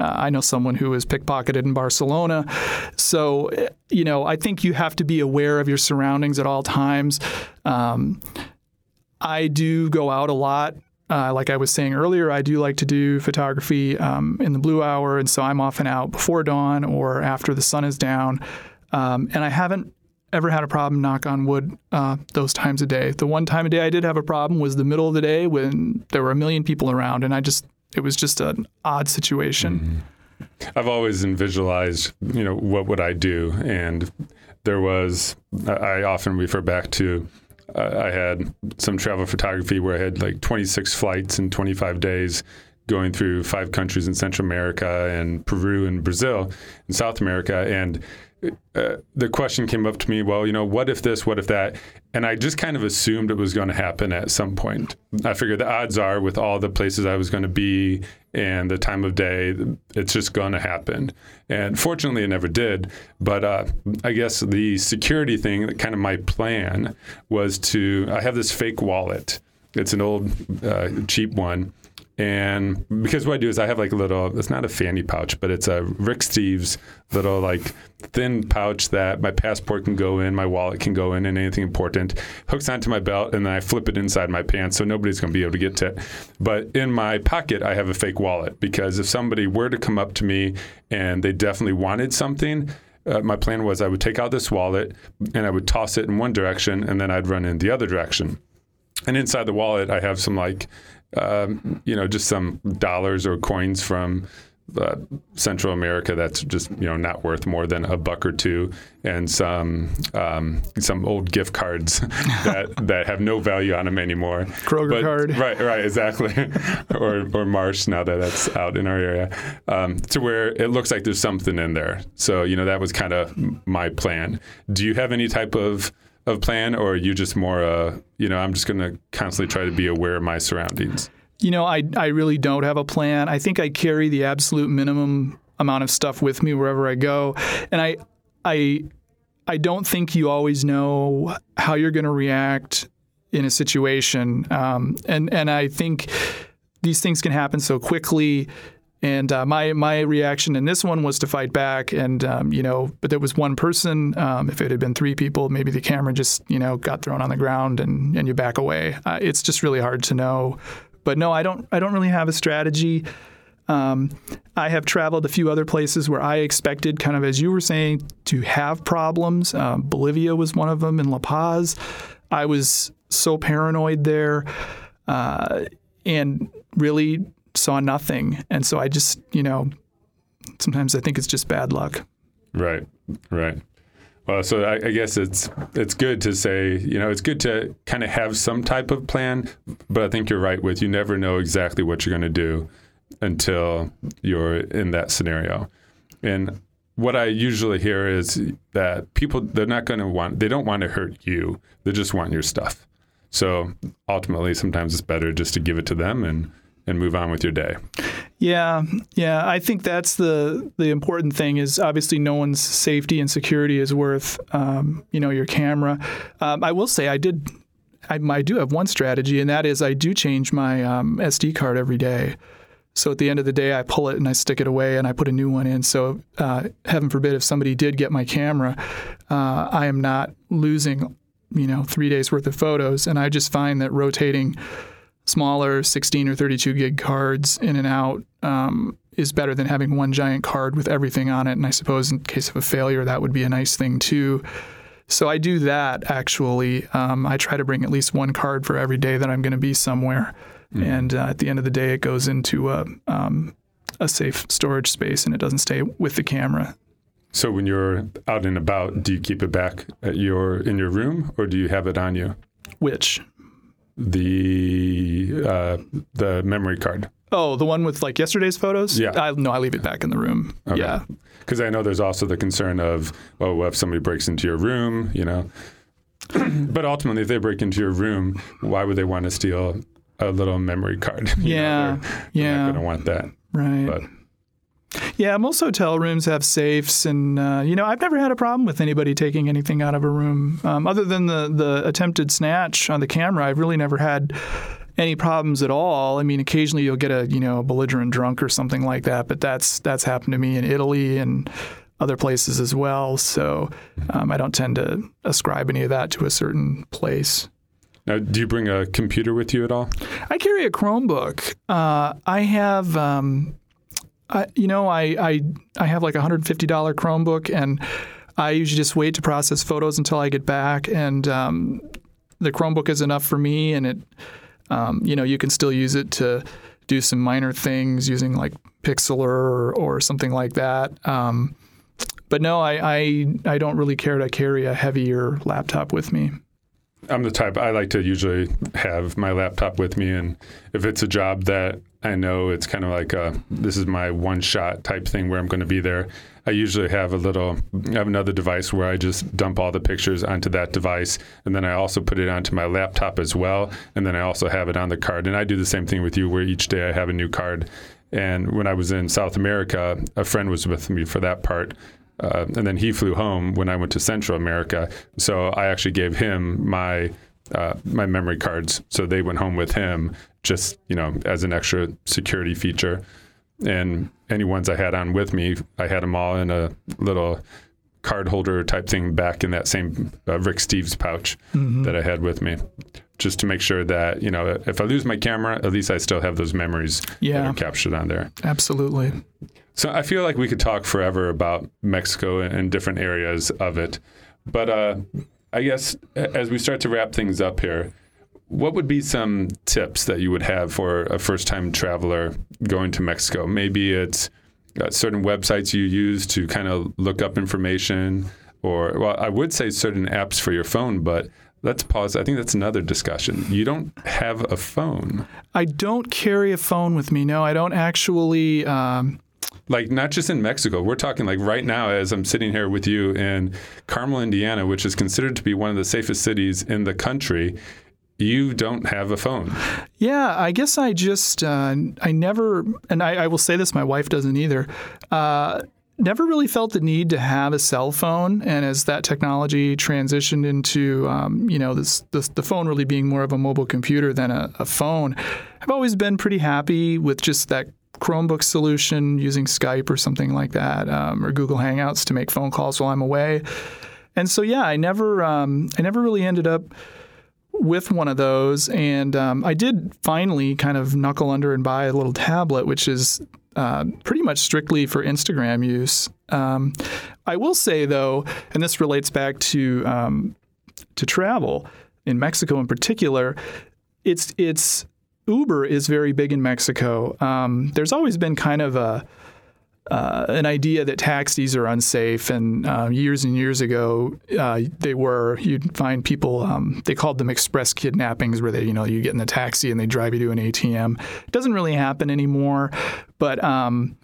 Uh, I know someone who was pickpocketed in Barcelona. So, you know, I think you have to be aware of your surroundings at all times. Um, I do go out a lot. Uh, like I was saying earlier, I do like to do photography um, in the blue hour, and so I'm often out before dawn or after the sun is down. Um, and I haven't ever had a problem, knock on wood, uh, those times a day. The one time a day I did have a problem was the middle of the day when there were a million people around, and I just, it was just an odd situation. Mm-hmm. I've always visualized, you know, what would I do? And there was, I often refer back to, uh, I had some travel photography where I had like 26 flights in 25 days going through five countries in Central America and Peru and Brazil and South America. And uh, the question came up to me, well, you know, what if this, what if that? And I just kind of assumed it was going to happen at some point. I figured the odds are, with all the places I was going to be and the time of day, it's just going to happen. And fortunately, it never did. But uh, I guess the security thing, kind of my plan, was to I have this fake wallet. It's an old, uh, cheap one and because what I do is I have like a little, it's not a fanny pouch, but it's a Rick Steves little like thin pouch that my passport can go in, my wallet can go in, and anything important hooks onto my belt, and then I flip it inside my pants so nobody's going to be able to get to it. But in my pocket, I have a fake wallet because if somebody were to come up to me and they definitely wanted something, uh, my plan was I would take out this wallet and I would toss it in one direction and then I'd run in the other direction. And inside the wallet, I have some like um, you know, just some dollars or coins from uh, Central America that's just you know not worth more than a buck or two, and some um, some old gift cards [LAUGHS] that that have no value on them anymore. Kroger but, card, [LAUGHS] right? Right, exactly. [LAUGHS] or or Marsh now that that's out in our area, um, to where it looks like there's something in there. So you know that was kind of my plan. Do you have any type of of plan, or are you just more, uh, you know, I'm just going to constantly try to be aware of my surroundings? You know, I, I really don't have a plan. I think I carry the absolute minimum amount of stuff with me wherever I go, and I I I don't think you always know how you're going to react in a situation, um, and and I think these things can happen so quickly and uh, my my reaction in this one was to fight back, and um, you know, but there was one person. Um, if it had been three people, maybe the camera just you know got thrown on the ground and and you back away. Uh, it's just really hard to know. But no, I don't. I don't really have a strategy. Um, I have traveled a few other places where I expected, kind of as you were saying, to have problems. Um, Bolivia was one of them in La Paz. I was so paranoid there, uh, and really saw nothing. And so I just, you know, sometimes I think it's just bad luck. Right, right. Well, so I, I, guess it's it's good to say, you know, it's good to kind of have some type of plan, but I think you're right with you never know exactly what you're going to do until you're in that scenario. And what I usually hear is that people they're not going to want they don't want to hurt you. They just want your stuff. So ultimately, sometimes it's better just to give it to them and and move on with your day. Yeah, yeah. I think that's the the important thing is obviously no one's safety and security is worth um, you know your camera. Um, I will say I did. I, I, do have one strategy, and that is I do change my um, SD card every day. So at the end of the day, I pull it and I stick it away and I put a new one in. So uh, heaven forbid if somebody did get my camera, uh, I am not losing, you know, three days worth of photos. And I just find that rotating smaller 16 or 32 gig cards in and out um, is better than having one giant card with everything on it. And I suppose in case of a failure, that would be a nice thing too. So I do that actually. Um, I try to bring at least one card for every day that I'm going to be somewhere. Mm. And uh, at the end of the day, it goes into a, um, a safe storage space and it doesn't stay with the camera. So when you're out and about, do you keep it back at your in your room or do you have it on you? Which? The uh, the memory card. Oh, the one with like yesterday's photos? Yeah. I, no, I leave it back in the room. Okay. Yeah. Because I know there's also the concern of, oh, well, if somebody breaks into your room, you know. [CLEARS THROAT] but ultimately, if they break into your room, why would they want to steal a little memory card. [LAUGHS] Yeah, know, they're, they're yeah. not going to want that. Right. But. Yeah, most hotel rooms have safes, and uh, you know I've never had a problem with anybody taking anything out of a room, um, other than the the attempted snatch on the camera. I've really never had any problems at all. I mean, occasionally you'll get a you know a belligerent drunk or something like that, but that's that's happened to me in Italy and other places as well. So um, I don't tend to ascribe any of that to a certain place. Now, do you bring a computer with you at all? I carry a Chromebook. Uh, I have, um, I, you know, I, I I have like a hundred fifty dollar Chromebook, and I usually just wait to process photos until I get back, and um, the Chromebook is enough for me, and it, um, you know, you can still use it to do some minor things using like Pixlr or, or something like that. Um, but no, I, I I don't really care to carry a heavier laptop with me. I'm the type I like to usually have my laptop with me, and if it's a job that I know it's kind of like a, this is my one shot type thing where I'm going to be there. I usually have a little, I have another device where I just dump all the pictures onto that device, and then I also put it onto my laptop as well, and then I also have it on the card. And I do the same thing with you, where each day I have a new card. And when I was in South America, a friend was with me for that part. Uh, and then he flew home when I went to Central America. So I actually gave him my uh, my memory cards, so they went home with him, just you know, as an extra security feature. And any ones I had on with me, I had them all in a little card holder type thing back in that same uh, Rick Steves pouch mm-hmm. that I had with me, just to make sure that you know, if I lose my camera, at least I still have those memories yeah. that are captured on there. Absolutely. So I feel like we could talk forever about Mexico and different areas of it. But uh, I guess as we start to wrap things up here, what would be some tips that you would have for a first time traveler going to Mexico? Maybe it's uh, certain websites you use to kind of look up information, or, well, I would say certain apps for your phone, but let's pause. I think that's another discussion. You don't have a phone. I don't carry a phone with me. No, I don't actually. Um, like not just in Mexico. We're talking like right now as I'm sitting here with you in Carmel, Indiana, which is considered to be one of the safest cities in the country. You don't have a phone. Yeah, I guess I just uh, I never, and I, I, will say this, my wife doesn't either. Uh, never really felt the need to have a cell phone, and as that technology transitioned into um, you know this, this, the phone really being more of a mobile computer than a, a phone, I've always been pretty happy with just that Chromebook solution using Skype or something like that, um, or Google Hangouts to make phone calls while I'm away. And so, yeah, I never, um, I never really ended up with one of those. And um, I did finally kind of knuckle under and buy a little tablet, which is uh, pretty much strictly for Instagram use. Um, I will say though, and this relates back to um, to travel in Mexico in particular, it's it's Uber is very big in Mexico. Um, there's always been kind of a uh, an idea that taxis are unsafe, and uh, years and years ago uh, they were. You'd find people. Um, they called them express kidnappings, where they, you know, you get in the taxi and they drive you to an ATM. It doesn't really happen anymore, but um,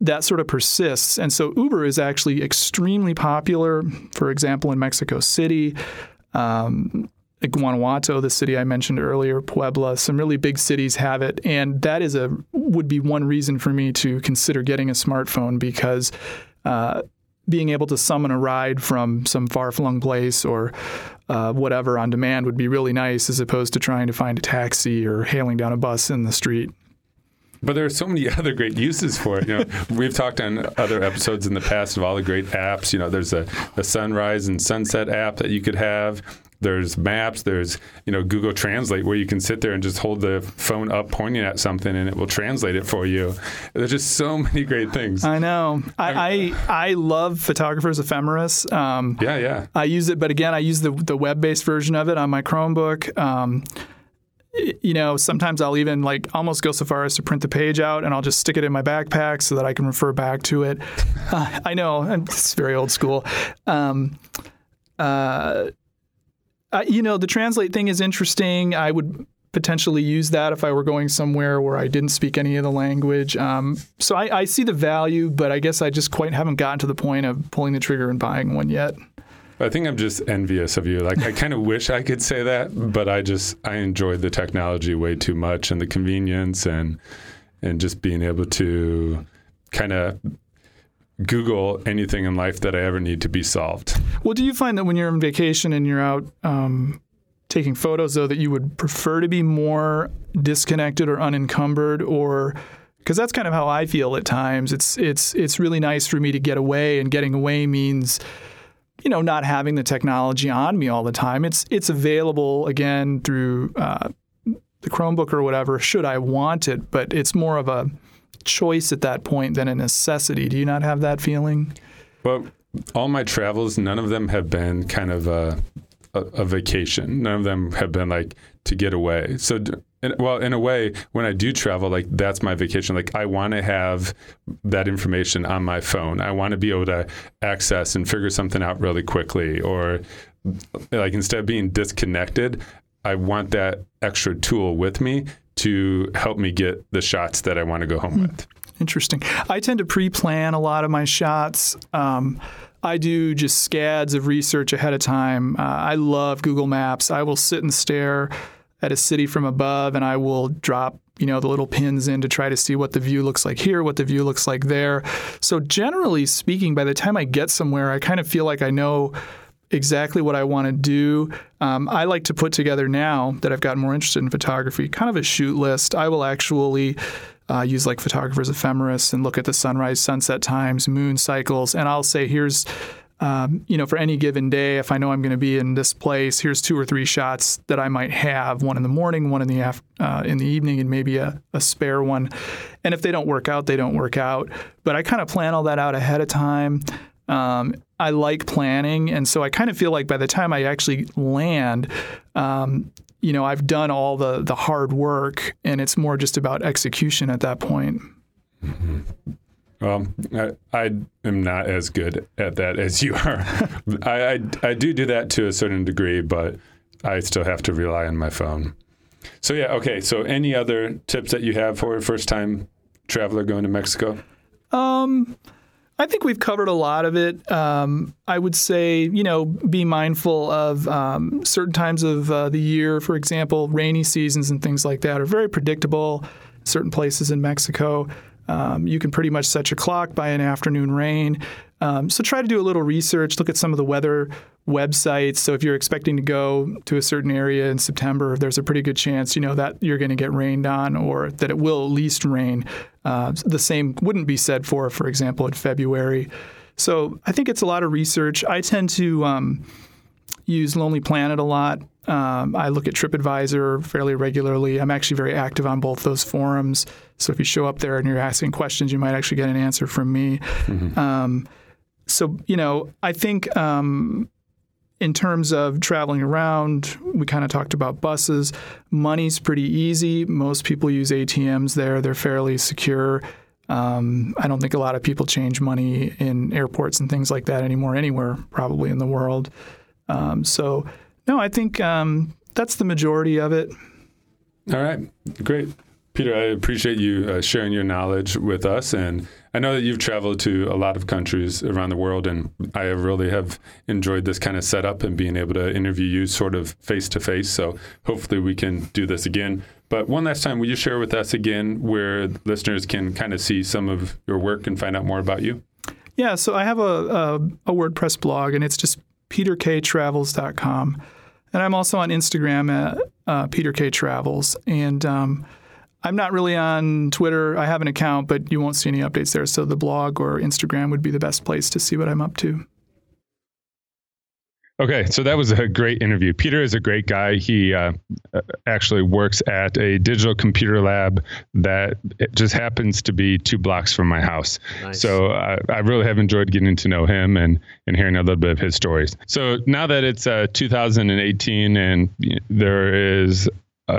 that sort of persists. And so Uber is actually extremely popular, for example, in Mexico City. Um, Guanajuato, the city I mentioned earlier, Puebla, some really big cities have it, and that is a would be one reason for me to consider getting a smartphone because uh, being able to summon a ride from some far-flung place or uh, whatever on demand would be really nice, as opposed to trying to find a taxi or hailing down a bus in the street. But there are so many [LAUGHS] other great uses for it. You know, [LAUGHS] we've talked on other episodes in the past of all the great apps. You know, there's a, a sunrise and sunset app that you could have. There's maps. There's you know Google Translate where you can sit there and just hold the phone up, pointing at something, and it will translate it for you. There's just so [LAUGHS] many great things. I know. I I, I love Photographers Ephemeris. Um, yeah, yeah. I use it, but again, I use the the web based version of it on my Chromebook. Um, you know, sometimes I'll even like almost go so far as to print the page out and I'll just stick it in my backpack so that I can refer back to it. Uh, [LAUGHS] I know it's very old school. Um, uh, uh, you know, the translate thing is interesting. I would potentially use that if I were going somewhere where I didn't speak any of the language. Um, so I, I see the value, but I guess I just quite haven't gotten to the point of pulling the trigger and buying one yet. I think I'm just envious of you. Like I kind of [LAUGHS] wish I could say that, but I just I enjoy the technology way too much and the convenience and and just being able to kind of Google anything in life that I ever need to be solved. Well, do you find that when you're on vacation and you're out um, taking photos, though, that you would prefer to be more disconnected or unencumbered, or because that's kind of how I feel at times. It's it's it's really nice for me to get away, and getting away means you know, not having the technology on me all the time. It's it's available again through uh, the Chromebook or whatever. Should I want it, but it's more of a choice at that point than a necessity. Do you not have that feeling? Well, all my travels, none of them have been kind of a, a, a vacation. None of them have been like to get away. So in, well, in a way, when I do travel, like that's my vacation. Like I want to have that information on my phone. I want to be able to access and figure something out really quickly. Or like instead of being disconnected, I want that extra tool with me to help me get the shots that I want to go home mm. with. Interesting. I tend to pre-plan a lot of my shots. Um, I do just scads of research ahead of time. Uh, I love Google Maps. I will sit and stare at a city from above and I will drop you know the little pins in to try to see what the view looks like here, what the view looks like there. So generally speaking, by the time I get somewhere, I kind of feel like I know exactly what I want to do. Um, I like to put together now that I've gotten more interested in photography, kind of a shoot list. I will actually uh, use like photographers ephemeris and look at the sunrise, sunset times, moon cycles, and I'll say here's um, you know, for any given day, if I know I'm going to be in this place, here's two or three shots that I might have: one in the morning, one in the af- uh, in the evening, and maybe a, a spare one. And if they don't work out, they don't work out. But I kind of plan all that out ahead of time. Um, I like planning, and so I kind of feel like by the time I actually land, um, you know, I've done all the the hard work, and it's more just about execution at that point. Mm-hmm. Well, I, I, am not as good at that as you are. [LAUGHS] I, I, I do do that to a certain degree, but I still have to rely on my phone. So yeah, okay. So any other tips that you have for a first time traveler going to Mexico? Um, I think we've covered a lot of it. Um, I would say, you know, be mindful of um, certain times of uh, the year. For example, rainy seasons and things like that are very predictable. Certain places in Mexico. Um, you can pretty much set your clock by an afternoon rain. Um, so try to do a little research, look at some of the weather websites. So if you're expecting to go to a certain area in September, there's a pretty good chance, you know, that you're going to get rained on or that it will at least rain. Uh, the same wouldn't be said for, for example, in February. So I think it's a lot of research. I tend to um, use Lonely Planet a lot. Um, I look at TripAdvisor fairly regularly. I'm actually very active on both those forums. So if you show up there and you're asking questions, you might actually get an answer from me. Mm-hmm. Um, so, you know, I think um, in terms of traveling around, we kind of talked about buses. Money's pretty easy. Most people use ATMs there, they're fairly secure. Um, I don't think a lot of people change money in airports and things like that anymore, anywhere probably in the world. Um, so, no, I think um, that's the majority of it. All right, great. Peter, I appreciate you uh, sharing your knowledge with us, and I know that you've traveled to a lot of countries around the world, and I really have enjoyed this kind of setup and being able to interview you sort of face to face. So hopefully we can do this again. But one last time, will you share with us again where listeners can kind of see some of your work and find out more about you? Yeah, so I have a, a, a WordPress blog, and it's just peterktravels.com. And I'm also on Instagram at uh. And um, I'm not really on Twitter. I have an account, but you won't see any updates there. So the blog or Instagram would be the best place to see what I'm up to. Okay, so that was a great interview. Peter is a great guy. He uh, actually works at a digital computer lab that just happens to be two blocks from my house. Nice. So uh, I really have enjoyed getting to know him and, and hearing a little bit of his stories. So now that it's uh, 2018 and there is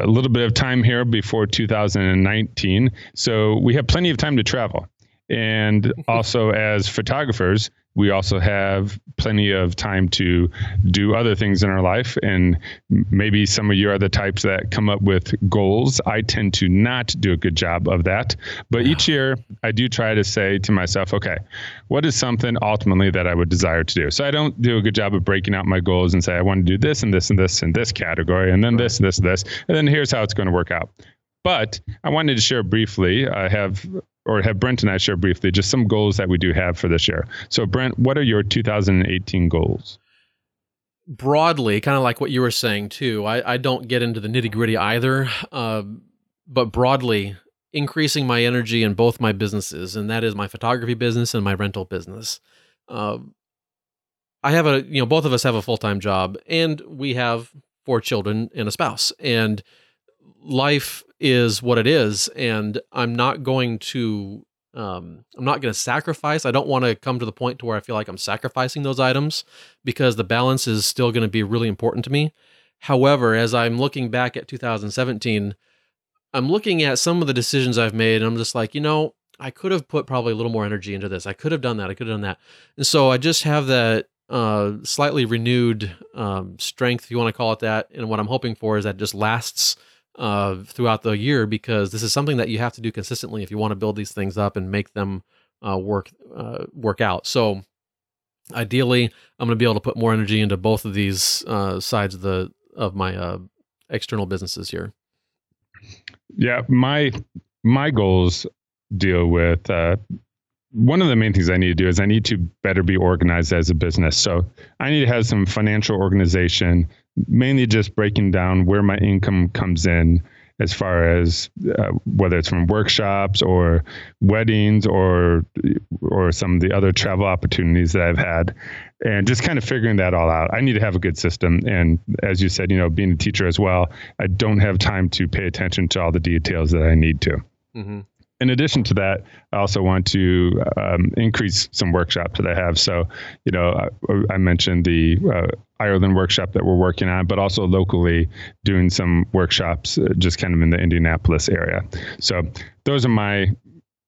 a little bit of time here before 2019, so we have plenty of time to travel. And [LAUGHS] also, as photographers, we also have plenty of time to do other things in our life. And maybe some of you are the types that come up with goals. I tend to not do a good job of that. But each year, I do try to say to myself, okay, what is something ultimately that I would desire to do? So I don't do a good job of breaking out my goals and say, I want to do this and this and this and this category, and then this and this and this. And then here's how it's going to work out. But I wanted to share briefly. I have or have Brent and I share briefly just some goals that we do have for this year. So, Brent, what are your 2018 goals? Broadly, kind of like what you were saying too, I, I don't get into the nitty gritty either. Uh, but broadly, increasing my energy in both my businesses, and that is my photography business and my rental business. Uh, I have a, you know, both of us have a full time job, and we have four children and a spouse. And life is what it is and i'm not going to um, i'm not going to sacrifice. I don't want to come to the point to where i feel like i'm sacrificing those items because the balance is still going to be really important to me. However as i'm looking back at 2017 i'm looking at some of the decisions i've made and i'm just like you know i could have put probably a little more energy into this. I could have done that. I could have done that. And so i just have that uh, slightly renewed um, strength if you want to call it that and what i'm hoping for is that just lasts uh, throughout the year because this is something that you have to do consistently if you want to build these things up and make them uh, work uh, work out. So ideally, I'm going to be able to put more energy into both of these uh, sides of the of my uh, external businesses here. Yeah, my my goals deal with uh, one of the main things I need to do is I need to better be organized as a business. So I need to have some financial organization, mainly just breaking down where my income comes in as far as uh, whether it's from workshops or weddings or or some of the other travel opportunities that I've had and just kind of figuring that all out. I need to have a good system and as you said, you know, being a teacher as well, I don't have time to pay attention to all the details that I need to. Mm-hmm in addition to that, I also want to um, increase some workshops that I have. So, you know, I, I mentioned the uh, Ireland workshop that we're working on, but also locally doing some workshops uh, just kind of in the Indianapolis area. So, those are my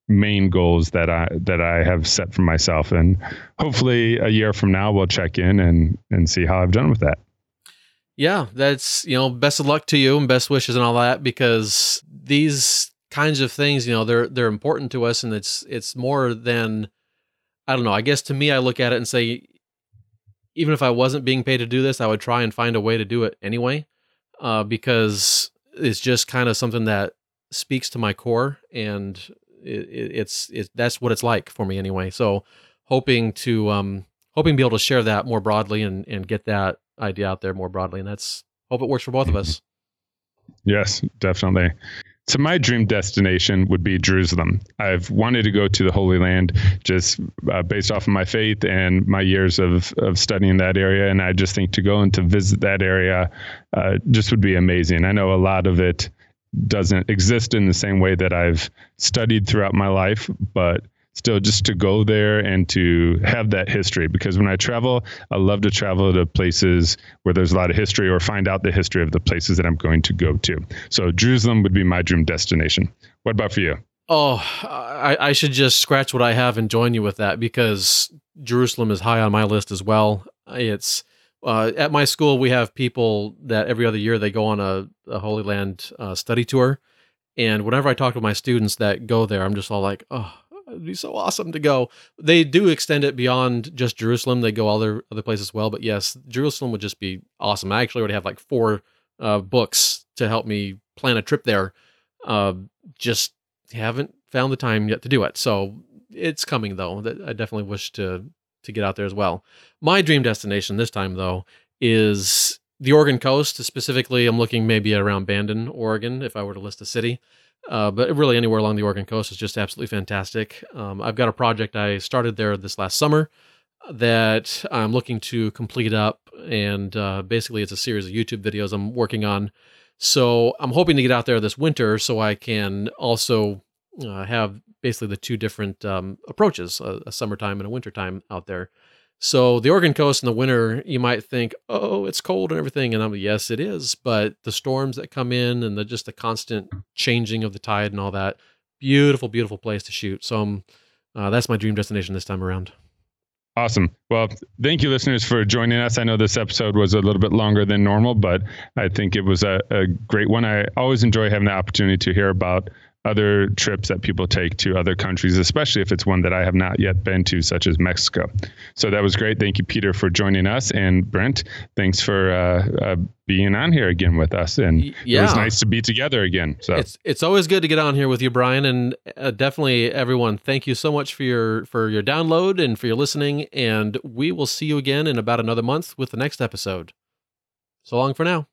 main goals that I that I have set for myself, and hopefully a year from now we'll check in and and see how I've done with that. Yeah, that's you know, best of luck to you and best wishes and all that because these kinds of things, you know, they're they're important to us, and it's it's more than I don't know. I guess to me, I look at it and say, even if I wasn't being paid to do this, I would try and find a way to do it anyway, uh, because it's just kind of something that speaks to my core, and it, it, it's it, that's what it's like for me anyway. So, hoping to um, hoping to be able to share that more broadly and and get that idea out there more broadly, and that's hope it works for both of us. [LAUGHS] Yes, definitely. So my dream destination would be Jerusalem. I've wanted to go to the Holy Land just uh, based off of my faith and my years of of studying that area, and I just think to go and to visit that area uh, just would be amazing. I know a lot of it doesn't exist in the same way that I've studied throughout my life, but still just to go there and to have that history because when I travel, I love to travel to places where there's a lot of history or find out the history of the places that I'm going to go to. So Jerusalem would be my dream destination. What about for you? Oh, I, I should just scratch what I have and join you with that because Jerusalem is high on my list as well. It's uh, at my school we have people that every other year they go on a, a Holy Land uh, study tour, and whenever I talk to my students that go there, I'm just all like, oh, it'd be so awesome to go. They do extend it beyond just Jerusalem. They go other other places as well. But yes, Jerusalem would just be awesome. I actually already have like four uh, books to help me plan a trip there. Uh, just haven't found the time yet to do it. So it's coming though. I definitely wish to to get out there as well. My dream destination this time though is the Oregon coast. Specifically, I'm looking maybe around Bandon, Oregon, if I were to list a city. Uh, but really, anywhere along the Oregon coast is just absolutely fantastic. Um, I've got a project I started there this last summer that I'm looking to complete up, and uh, basically, it's a series of YouTube videos I'm working on. So I'm hoping to get out there this winter so I can also uh, have basically the two different um, approaches a, a, summertime and a wintertime out there. So the Oregon coast in the winter, you might think, oh, it's cold and everything, and I'm yes, it is. But the storms that come in and the just the constant changing of the tide and all that, beautiful, beautiful place to shoot. So um, uh, that's my dream destination this time around. Awesome. Well, thank you, listeners, for joining us. I know this episode was a little bit longer than normal, but I think it was a, a great one. I always enjoy having the opportunity to hear about other trips that people take to other countries, especially if it's one that I have not yet been to, such as Mexico. So that was great. Thank you, Peter, for joining us. And Brent, thanks for uh, uh, being on here again with us. And yeah. it was nice to be together again. So it's it's always good to get on here with you, Brian, and uh, definitely everyone. Thank you so much for your for your download and for your listening. And we will see you again in about another month with the next episode. So long for now.